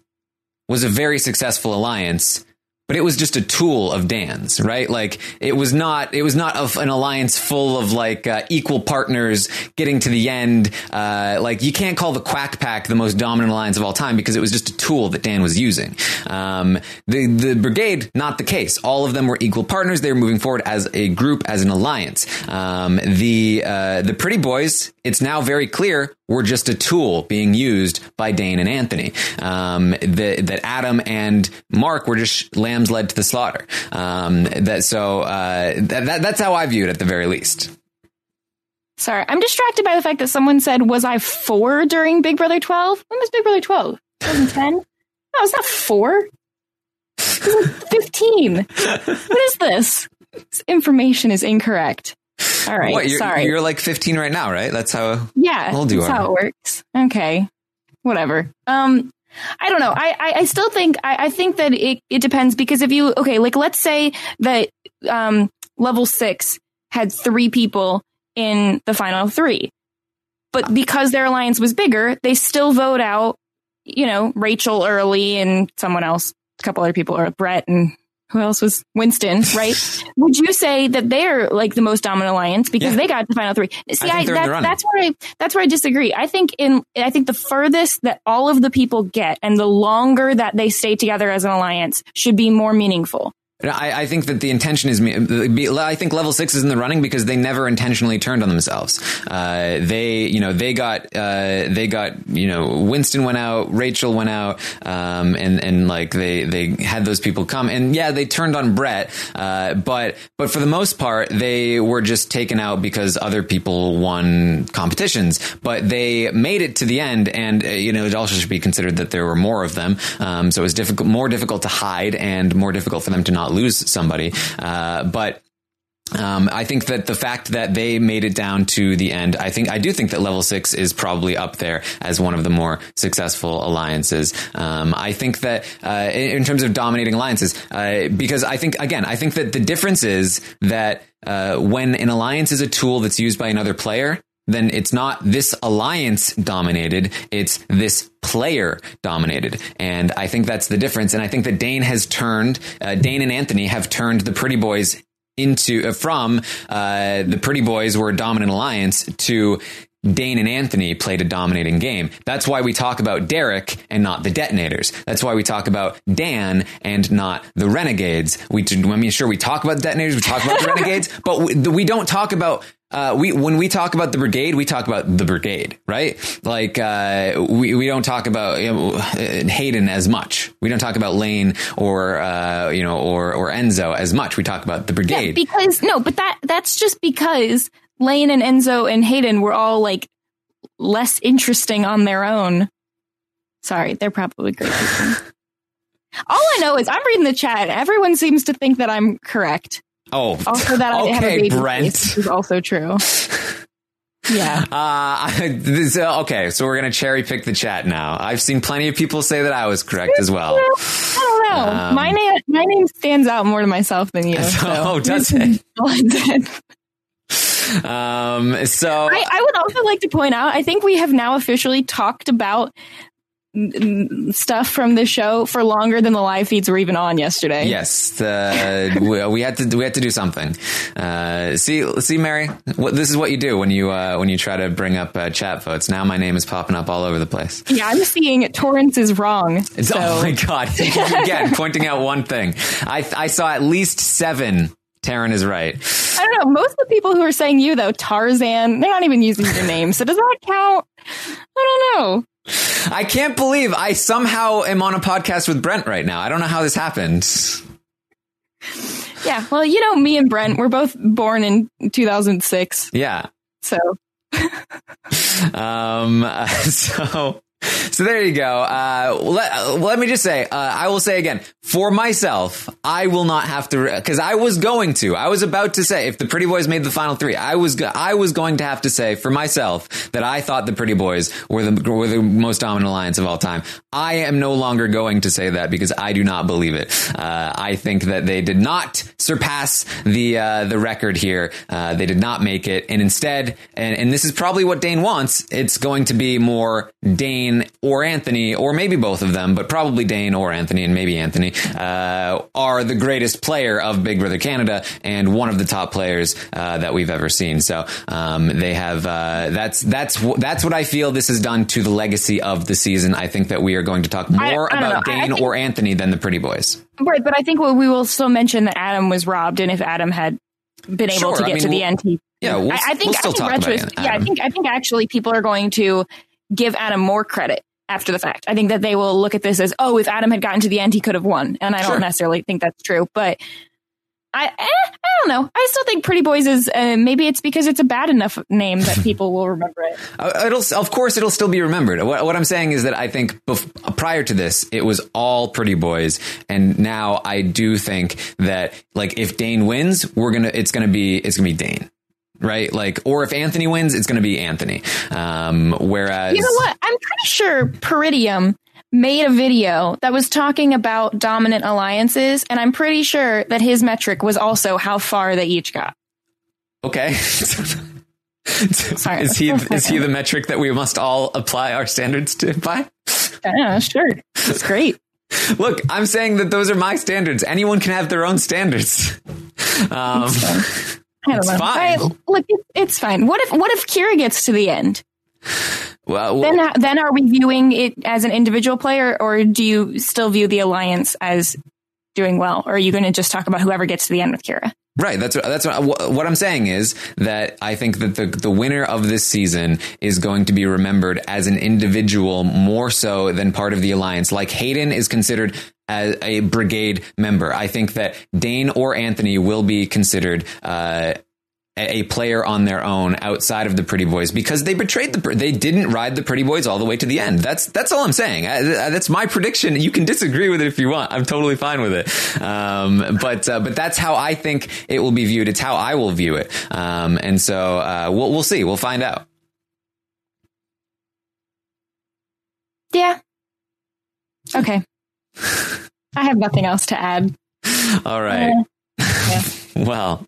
was a very successful alliance, but it was just a tool of Dan's, right? Like it was not, it was not of an alliance full of like uh, equal partners getting to the end. Uh, like you can't call the Quack Pack the most dominant alliance of all time because it was just a tool that Dan was using. Um, the the Brigade, not the case. All of them were equal partners. They were moving forward as a group, as an alliance. Um, the uh, the Pretty Boys, it's now very clear were just a tool being used by Dane and Anthony. Um, that, that Adam and Mark were just lambs led to the slaughter. Um, that so uh, that, that, that's how I view it at the very least. Sorry, I'm distracted by the fact that someone said, "Was I four during Big Brother 12?" When was Big Brother 12? 2010? No, it's not four. It was like 15. what is this? This information is incorrect. All right, What, you're, sorry. you're like 15 right now, right? That's how. Yeah, Old you that's are. how it works. Okay, whatever. Um, I don't know. I I, I still think I, I think that it it depends because if you okay, like let's say that um level six had three people in the final three, but because their alliance was bigger, they still vote out. You know, Rachel early and someone else, a couple other people, or Brett and who else was Winston, right? Would you say that they're like the most dominant alliance because Yeah. they got to the final three? See, I, the that, that's where I that's where I disagree. I think in I think the furthest that all of the people get and the longer that they stay together as an alliance should be more meaningful. I, I think that the intention is. I think level six is in the running because they never intentionally turned on themselves. Uh, they, you know, they got, uh, they got, you know, Winston went out, Rachel went out, um, and and like they they had those people come, and yeah, they turned on Brett, uh, but but for the most part, they were just taken out because other people won competitions, but they made it to the end, and uh, you know, it also should be considered that there were more of them, um, so it was difficult, more difficult to hide, and more difficult for them to not lose somebody, uh, but. Um, I think that the fact that they made it down to the end, I think I do think that level six is probably up there as one of the more successful alliances. Um, I think that uh, in, in terms of dominating alliances, uh, because I think again, I think that the difference is that uh, when an alliance is a tool that's used by another player, then it's not this alliance dominated, it's this player dominated. And I think that's the difference. And I think that Dane has turned, uh, Dane and Anthony have turned the Pretty Boys into, uh, from uh, the Pretty Boys were a dominant alliance to Dane and Anthony played a dominating game. That's why we talk about Derek and not the detonators. That's why we talk about Dan and not the renegades. We, I mean, sure, we talk about the detonators, we talk about the renegades, but we, we don't talk about uh, we when we talk about the brigade, we talk about the brigade, right? Like uh, we we don't talk about you know, Hayden as much. We don't talk about Lane or uh, you know or or Enzo as much. We talk about the brigade. Because no, but that that's just because Lane and Enzo and Hayden were all like less interesting on their own. Sorry, they're probably great people. all I know is I'm reading the chat. Everyone seems to think that I'm correct. Oh, Also, that I have a okay, baby Brent. face, is also true. Yeah. Uh, this, uh, okay, so we're gonna cherry pick the chat now. I've seen plenty of people say that I was correct as well. I don't know. Um, my name, my name stands out more to myself than you. So. Oh, does it? I, Um, so I would also like to point out. I think we have now officially talked about stuff from the show for longer than the live feeds were even on yesterday. yes, uh, we, we had to we had to do something. Uh, see, see, Mary, what, this is what you do when you uh, when you try to bring up uh, chat votes. Now my name is popping up all over the place. Yeah, I'm seeing Torrance is wrong. It's, so oh my god! Again, pointing out one thing. I I saw at least seven. Taran is right. I don't know. Most of the people who are saying you though, Tarzan, they're not even using your name. So does that count? I don't know. I can't believe I somehow am on a podcast with Brent right now. I don't know how this happened. Yeah. Well, you know, me and Brent, we're both born in 2006. Yeah. So Um, so, so there you go. Uh, let, let me just say, uh, I will say again, for myself, I will not have to, because I was going to, I was about to say, if the Pretty Boys made the final three, I was, I was going to have to say for myself that I thought the Pretty Boys were the, were the most dominant alliance of all time. I am no longer going to say that because I do not believe it. Uh, I think that they did not surpass the, uh, the record here. Uh, they did not make it. And instead, and, and this is probably what Dane wants, it's going to be more Dane or Anthony, or maybe both of them, but probably Dane or Anthony, and maybe Anthony, uh, are the greatest player of Big Brother Canada and one of the top players uh, that we've ever seen. So um, they have uh, that's that's that's what I feel this has done to the legacy of the season. I think that we are going to talk more I don't about know. I- I Dane think- or Anthony than the Pretty Boys. right, but I think we will still mention that Adam was robbed, and if Adam had been able Sure, to I get mean, to the we'll- end, he Yeah, we'll, I, I think we'll still I think retros- Yeah, I think I think actually people are going to give Adam more credit after the fact. I think that they will look at this as, oh, if Adam had gotten to the end, he could have won, and I Sure. don't necessarily think that's true, but. I, eh, I don't know. I still think Pretty Boys is uh, maybe it's because it's a bad enough name that people will remember it. Uh, It'll, of course, it'll still be remembered. What, what I'm saying is that I think bef- prior to this, it was all pretty boys, and now I do think that like if Dane wins, we're gonna it's gonna be it's gonna be Dane, right? Like, or if Anthony wins, it's gonna be Anthony. Um, whereas You know what? I'm pretty sure Peridium made a video that was talking about dominant alliances, and I'm pretty sure that his metric was also how far they each got. Okay. Sorry. is he is he the metric that we must all apply our standards to by? Yeah, sure. It's great. Look, I'm saying that those are my standards. Anyone can have their own standards. Um, I don't It's know. fine. I- look, it's fine. What if what if Kira gets to the end? well, Then then are we viewing it as an individual player, or do you still view the alliance as doing well? Or are you going to just talk about whoever gets to the end with Kira? Right. That's what, that's what, what I'm saying is that I think that the, the winner of this season is going to be remembered as an individual more so than part of the alliance. Like Hayden is considered as a brigade member. I think that Dane or Anthony will be considered, uh, a player on their own outside of the Pretty Boys because they betrayed the they didn't ride the Pretty Boys all the way to the end. That's that's all I'm saying. I, that's my prediction. You can disagree with it if you want. I'm totally fine with it. Um, but uh, but that's how I think it will be viewed. It's how I will view it. Um, and so uh, we'll we'll see. We'll find out. Yeah. Okay. I have nothing else to add. All right. Uh, yeah. well.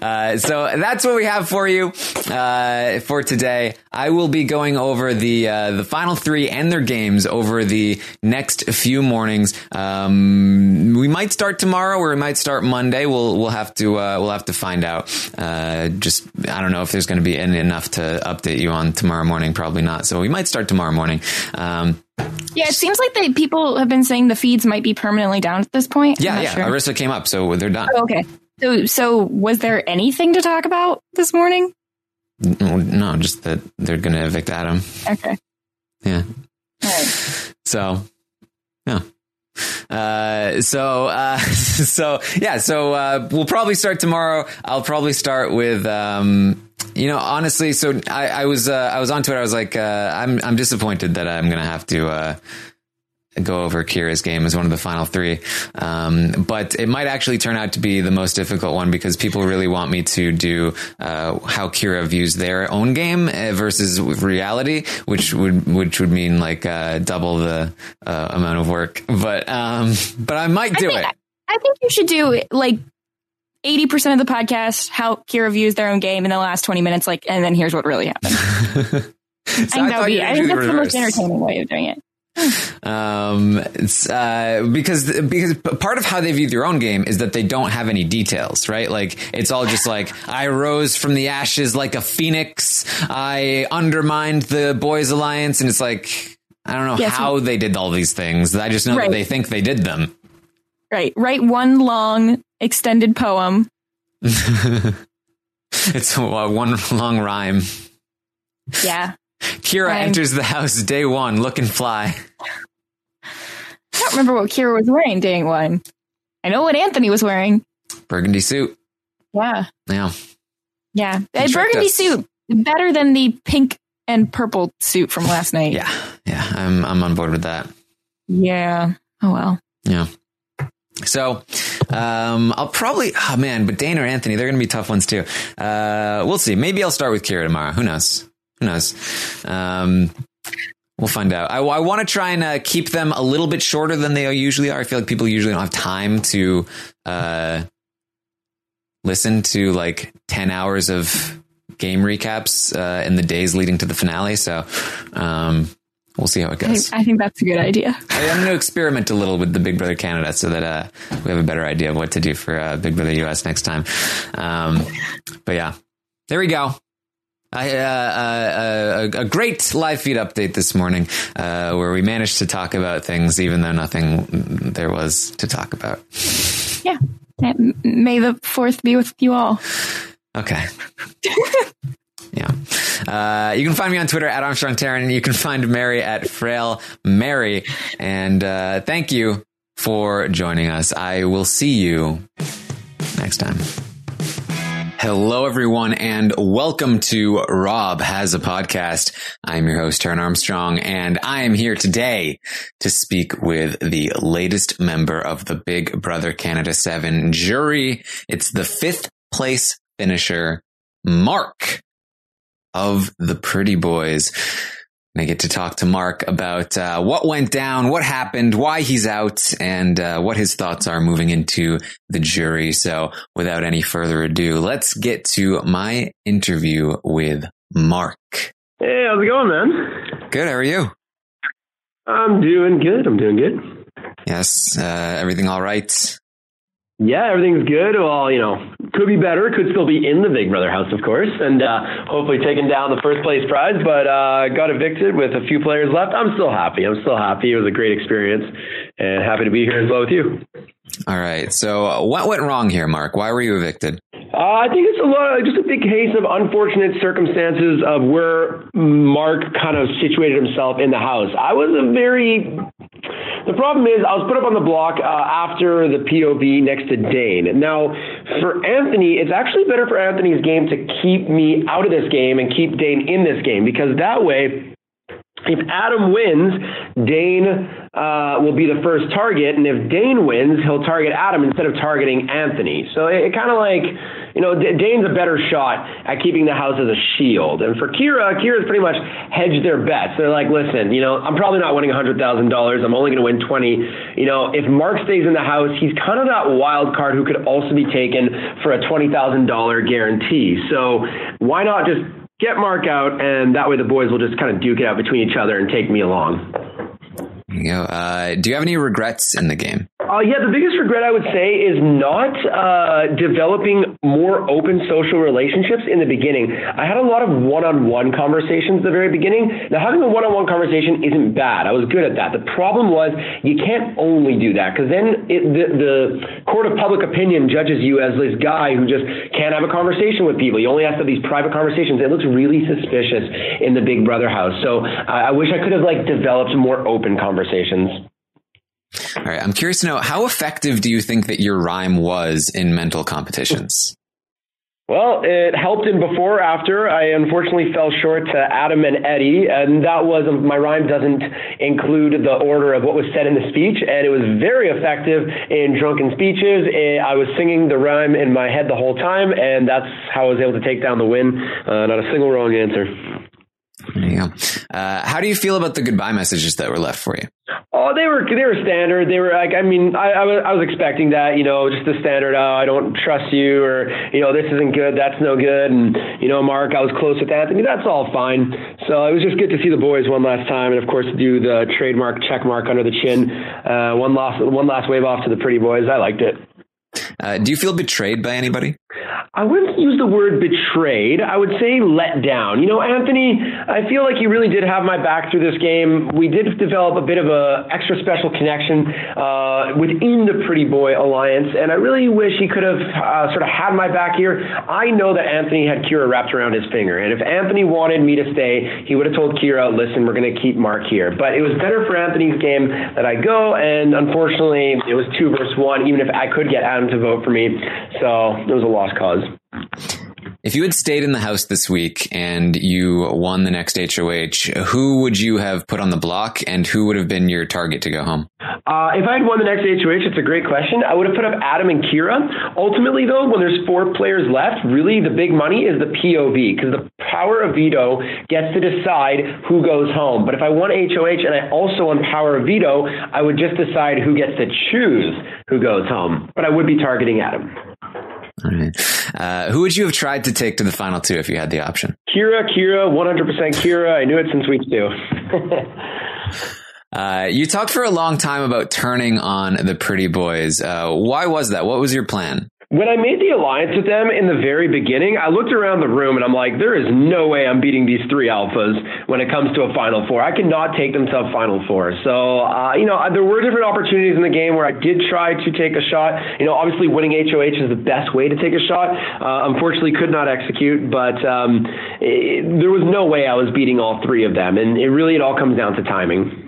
Uh, so that's what we have for you uh, for today. I will be going over the uh, the final three and their games over the next few mornings. Um, we might start tomorrow, or we might start Monday. We'll we'll have to uh, we'll have to find out. Uh, just I don't know if there's going to be en- enough to update you on tomorrow morning. Probably not. So we might start tomorrow morning. Um, Yeah, it seems like they people have been saying the feeds might be permanently down at this point. Yeah, yeah. sure. Arisa came up, so they're done. Oh, okay. So, so was there anything to talk about this morning? No, just that they're going to evict Adam. Okay. Yeah. Right. So, yeah. Uh, so, uh, so yeah, so, uh, we'll probably start tomorrow. I'll probably start with, um, you know, honestly, so I, I was, uh, I was on Twitter. I was like, uh, I'm, I'm disappointed that I'm going to have to, uh, go over Kira's game as one of the final three. Um, but it might actually turn out to be the most difficult one because people really want me to do uh, how Kira views their own game uh, versus reality, which would which would mean like uh, double the uh, amount of work. But um, but I might do I think, it. I think you should do like eighty percent of the podcast how Kira views their own game in the last twenty minutes, like, and then here's what really happened. So I think that thought would be. I think that's the most entertaining way of doing it. um, it's, uh, because because part of how they view their own game is that they don't have any details, right? Like it's all just like I rose from the ashes like a phoenix. I undermined the boys' alliance, and it's like I don't know Yes. how they did all these things. I just know Right. that they think they did them. Right. Write one long extended poem. it's one long rhyme. Yeah. Kira enters the house day one, looking fly. I don't remember what Kira was wearing day one. I know what Anthony was wearing. Burgundy suit. Yeah. Yeah. Yeah. A burgundy us. suit. Better than the pink and purple suit from last night. Yeah. Yeah. I'm I'm on board with that. Yeah. Oh well. Yeah. So, um, I'll probably, oh man, but Dane or Anthony, they're going to be tough ones too. Uh, we'll see. Maybe I'll start with Kira tomorrow. Who knows? Who knows? Um, we'll find out. I, I want to try and uh, keep them a little bit shorter than they usually are. I feel like people usually don't have time to, uh, listen to like 10 hours of game recaps, uh, in the days leading to the finale. So, um, we'll see how it I, goes. I think that's a good idea. I- I'm going to experiment a little with the Big Brother Canada so that uh, we have a better idea of what to do for uh, Big Brother US next time. Um, but yeah, there we go. I, uh, uh, a, a great live feed update this morning uh, where we managed to talk about things even though nothing there was to talk about. Yeah. May the fourth be with you all. Okay. yeah. Uh, you can find me on Twitter at Armstrong Taran. You can find Mary at Frail Mary. And uh, thank you for joining us. I will see you next time. Hello, everyone, and welcome to Rob Has a Podcast. I'm your host, Taran Armstrong, and I am here today to speak with the latest member of the Big Brother Canada 7 jury. It's the fifth place finisher, Mark of the Pretty Boys. And I get to talk to Mark about uh, what went down, what happened, why he's out, and uh, what his thoughts are moving into the jury. So, without any further ado, let's get to my interview with Mark. Hey, how's it going, man? Good. How are you? I'm doing good. I'm doing good. Yes. Uh, everything all right? Yeah, everything's good. Well, you know, could be better. Could still be in the Big Brother house, of course, and uh, hopefully taking down the first place prize. But uh, got evicted with a few players left. I'm still happy. I'm still happy. It was a great experience, and happy to be here as well with you. All right. So, uh, what went wrong here, Mark? Why were you evicted? Uh, I think it's a lot, just a big case of unfortunate circumstances of where Mark kind of situated himself in the house. I was a very the problem is, I was put up on the block uh, after the POV next to Dane. Now, for Anthony, it's actually better for Anthony's game to keep me out of this game and keep Dane in this game because that way, if Adam wins, Dane uh, will be the first target, and if Dane wins, he'll target Adam instead of targeting Anthony. So it, it kind of like you know, Dane's a better shot at keeping the house as a shield. And for Kira, Kira's pretty much hedged their bets. They're like, listen, you know, I'm probably not winning $100,000. I'm only going to win 20. You know, if Mark stays in the house, he's kind of that wild card who could also be taken for a $20,000 guarantee. So why not just get Mark out and that way the boys will just kind of duke it out between each other and take me along. You know, uh, do you have any regrets in the game? Uh, yeah, the biggest regret I would say is not uh, developing more open social relationships in the beginning. I had a lot of one-on-one conversations at the very beginning. Now, having a one-on-one conversation isn't bad. I was good at that. The problem was you can't only do that because then it, the, the court of public opinion judges you as this guy who just can't have a conversation with people. You only have to have these private conversations. It looks really suspicious in the Big Brother house. So I wish I could have like developed more open conversations. All right. I'm curious to know how effective do you think that your rhyme was in mental competitions? Well, it helped in before, after. I unfortunately fell short to Adam and Eddie, and that was my rhyme doesn't include the order of what was said in the speech, and it was very effective in drunken speeches. I was singing the rhyme in my head the whole time, and that's how I was able to take down the win. Uh, not a single wrong answer. There you go. Uh, how do you feel about the goodbye messages that were left for you? Oh, they were they were standard. They were like, I mean, I, I was I was expecting that, you know, just the standard. Oh, I don't trust you, or you know, this isn't good, that's no good, and you know, Mark, I was close with Anthony. That's all fine. So it was just good to see the boys one last time, and of course, do the trademark check mark under the chin. Uh, one last one last wave off to the pretty boys. I liked it. Uh, do you feel betrayed by anybody? I wouldn't use the word betrayed. I would say let down. You know, Anthony, I feel like he really did have my back through this game. We did develop a bit of a extra special connection uh, within the Pretty Boy Alliance, and I really wish he could have uh, sort of had my back here. I know that Anthony had Kira wrapped around his finger, and if Anthony wanted me to stay, he would have told Kira, "Listen, we're going to keep Mark here." But it was better for Anthony's game that I go, and unfortunately, it was two versus one. Even if I could get Adam to vote for me, so it was a lost cause. If you had stayed in the house this week and you won the next HOH, who would you have put on the block and who would have been your target to go home? Uh, if I had won the next HOH, it's a great question. I would have put up Adam and Kira. Ultimately, though, when there's four players left, really the big money is the POV because the power of veto gets to decide who goes home. But if I won HOH and I also won power of veto, I would just decide who gets to choose who goes home. But I would be targeting Adam. All right. Uh, who would you have tried to take to the final two if you had the option? Kira, Kira, 100% Kira. I knew it since week two. uh, you talked for a long time about turning on the pretty boys. Uh, why was that? What was your plan? When I made the alliance with them in the very beginning, I looked around the room and I'm like, there is no way I'm beating these three alphas when it comes to a Final Four. I cannot take them to a Final Four. So, uh, you know, there were different opportunities in the game where I did try to take a shot. You know, obviously winning HOH is the best way to take a shot. Uh, unfortunately, could not execute, but um, it, there was no way I was beating all three of them. And it really, it all comes down to timing.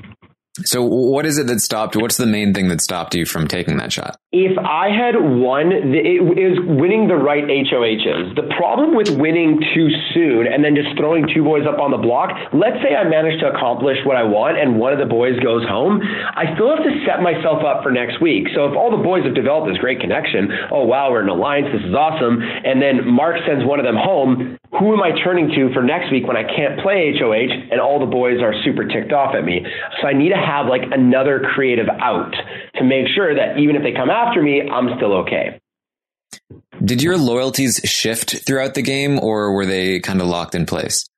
So, what is it that stopped? What's the main thing that stopped you from taking that shot? If I had won, it is winning the right HOHs. The problem with winning too soon and then just throwing two boys up on the block, let's say I manage to accomplish what I want and one of the boys goes home, I still have to set myself up for next week. So, if all the boys have developed this great connection, oh, wow, we're in alliance, this is awesome, and then Mark sends one of them home, who am I turning to for next week when I can't play HOH and all the boys are super ticked off at me? So I need to have like another creative out to make sure that even if they come after me, I'm still okay. Did your loyalties shift throughout the game or were they kind of locked in place?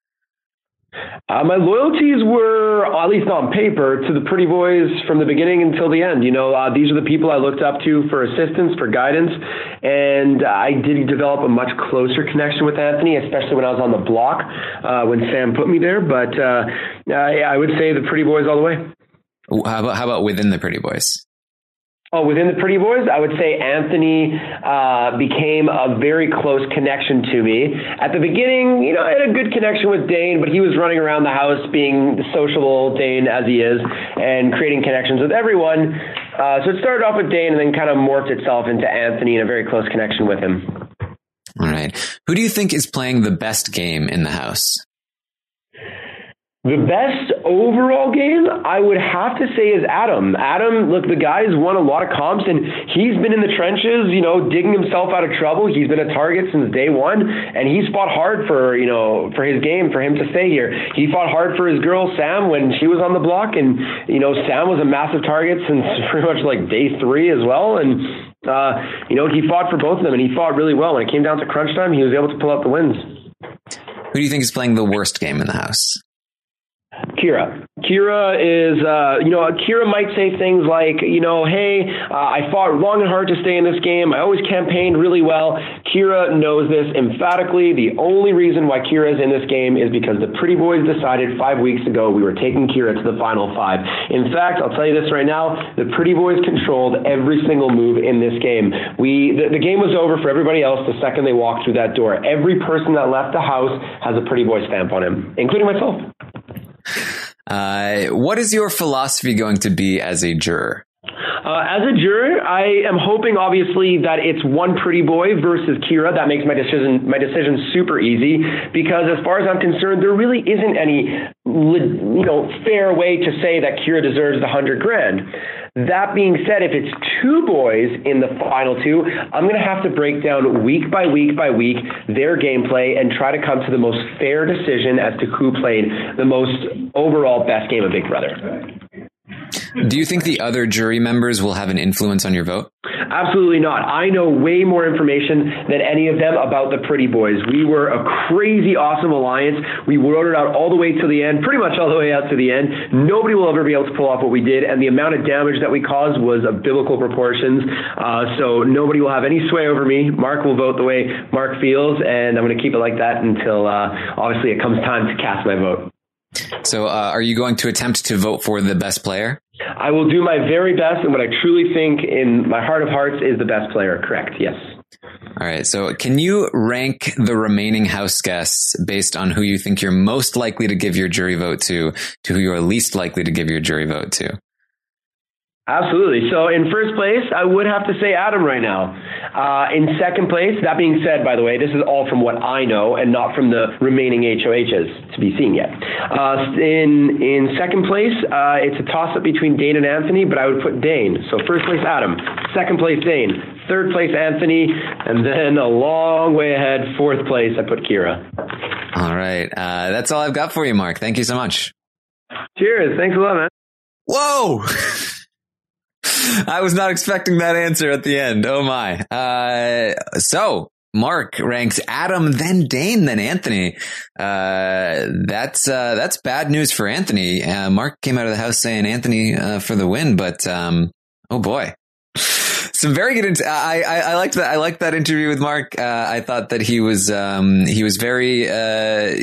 Uh, my loyalties were, at least on paper, to the Pretty Boys from the beginning until the end. You know, uh, these are the people I looked up to for assistance, for guidance, and I did develop a much closer connection with Anthony, especially when I was on the block uh, when Sam put me there. But uh, I, I would say the Pretty Boys all the way. How about how about within the Pretty Boys? Oh, within the Pretty Boys, I would say Anthony uh, became a very close connection to me. At the beginning, you know, I had a good connection with Dane, but he was running around the house being the sociable Dane as he is and creating connections with everyone. Uh, so it started off with Dane and then kind of morphed itself into Anthony and a very close connection with him. All right. Who do you think is playing the best game in the house? The best overall game, I would have to say, is Adam. Adam, look, the guy's won a lot of comps, and he's been in the trenches, you know, digging himself out of trouble. He's been a target since day one, and he's fought hard for, you know, for his game, for him to stay here. He fought hard for his girl Sam when she was on the block, and you know, Sam was a massive target since pretty much like day three as well, and uh, you know, he fought for both of them, and he fought really well. When it came down to crunch time, he was able to pull out the wins. Who do you think is playing the worst game in the house? Kira. Kira is, uh, you know, Kira might say things like, you know, hey, uh, I fought long and hard to stay in this game. I always campaigned really well. Kira knows this emphatically. The only reason why Kira is in this game is because the Pretty Boys decided five weeks ago we were taking Kira to the final five. In fact, I'll tell you this right now: the Pretty Boys controlled every single move in this game. We, the, the game was over for everybody else the second they walked through that door. Every person that left the house has a Pretty Boy stamp on him, including myself. Uh, what is your philosophy going to be as a juror? Uh, as a juror, I am hoping, obviously, that it's one pretty boy versus Kira. That makes my decision my decision super easy because, as far as I'm concerned, there really isn't any you know fair way to say that Kira deserves the hundred grand. That being said, if it's two boys in the final two, I'm going to have to break down week by week by week their gameplay and try to come to the most fair decision as to who played the most overall best game of Big Brother. Do you think the other jury members will have an influence on your vote? Absolutely not. I know way more information than any of them about the Pretty Boys. We were a crazy awesome alliance. We wrote it out all the way to the end, pretty much all the way out to the end. Nobody will ever be able to pull off what we did, and the amount of damage that we caused was of biblical proportions. Uh, so nobody will have any sway over me. Mark will vote the way Mark feels, and I'm going to keep it like that until uh, obviously it comes time to cast my vote. So, uh, are you going to attempt to vote for the best player? I will do my very best, and what I truly think in my heart of hearts is the best player. Correct. Yes. All right. So, can you rank the remaining house guests based on who you think you're most likely to give your jury vote to, to who you're least likely to give your jury vote to? Absolutely. So in first place, I would have to say Adam right now. Uh, in second place, that being said, by the way, this is all from what I know and not from the remaining HOHs to be seen yet. Uh, in in second place, uh, it's a toss up between Dane and Anthony, but I would put Dane. So first place, Adam. Second place, Dane. Third place, Anthony, and then a long way ahead, fourth place, I put Kira. All right. Uh, that's all I've got for you, Mark. Thank you so much. Cheers. Thanks a lot, man. Whoa. I was not expecting that answer at the end. Oh my. Uh, so Mark ranks Adam, then Dane, then Anthony. Uh, that's, uh, that's bad news for Anthony. Uh, Mark came out of the house saying Anthony, uh, for the win, but, um, oh boy. Some very good. I, I I liked that. I liked that interview with Mark. Uh, I thought that he was um, he was very uh,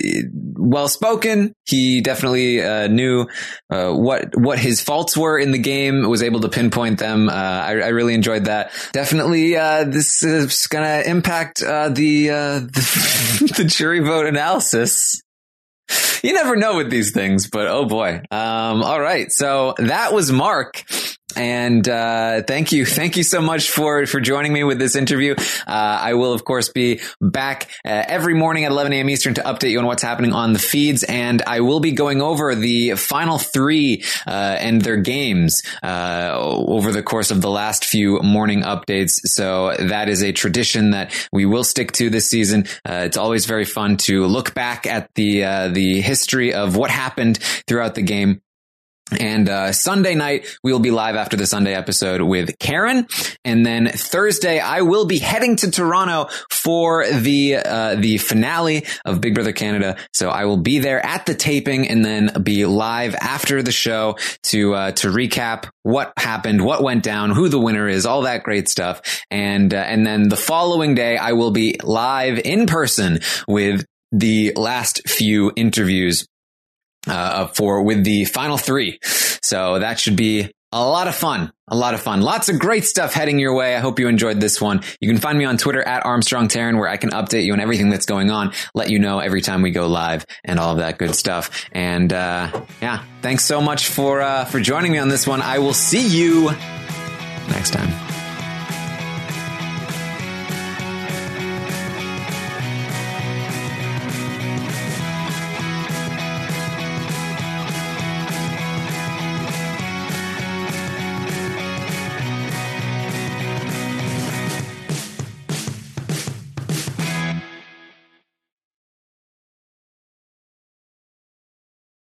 well spoken. He definitely uh, knew uh, what what his faults were in the game. Was able to pinpoint them. Uh, I, I really enjoyed that. Definitely, uh, this is to impact uh, the, uh, the the jury vote analysis. You never know with these things, but oh boy. Um, all right, so that was Mark. And uh, thank you, thank you so much for for joining me with this interview. Uh, I will, of course, be back uh, every morning at 11 a.m. Eastern to update you on what's happening on the feeds, and I will be going over the final three uh, and their games uh, over the course of the last few morning updates. So that is a tradition that we will stick to this season. Uh, it's always very fun to look back at the the history of what happened throughout the game and uh, Sunday night, we will be live after the Sunday episode with Karen. And then Thursday, I will be heading to Toronto for the uh, the finale of Big Brother Canada. So I will be there at the taping and then be live after the show to uh, to recap what happened, what went down, who the winner is, all that great stuff. And uh, and then the following day, I will be live in person with the last few interviews uh, for with the final three. So that should be a lot of fun. A lot of fun. Lots of great stuff heading your way. I hope you enjoyed this one. You can find me on Twitter at Armstrong Taran where I can update you on everything that's going on, let you know every time we go live and all of that good stuff. And, uh, yeah, thanks so much for, uh, for joining me on this one. I will see you next time.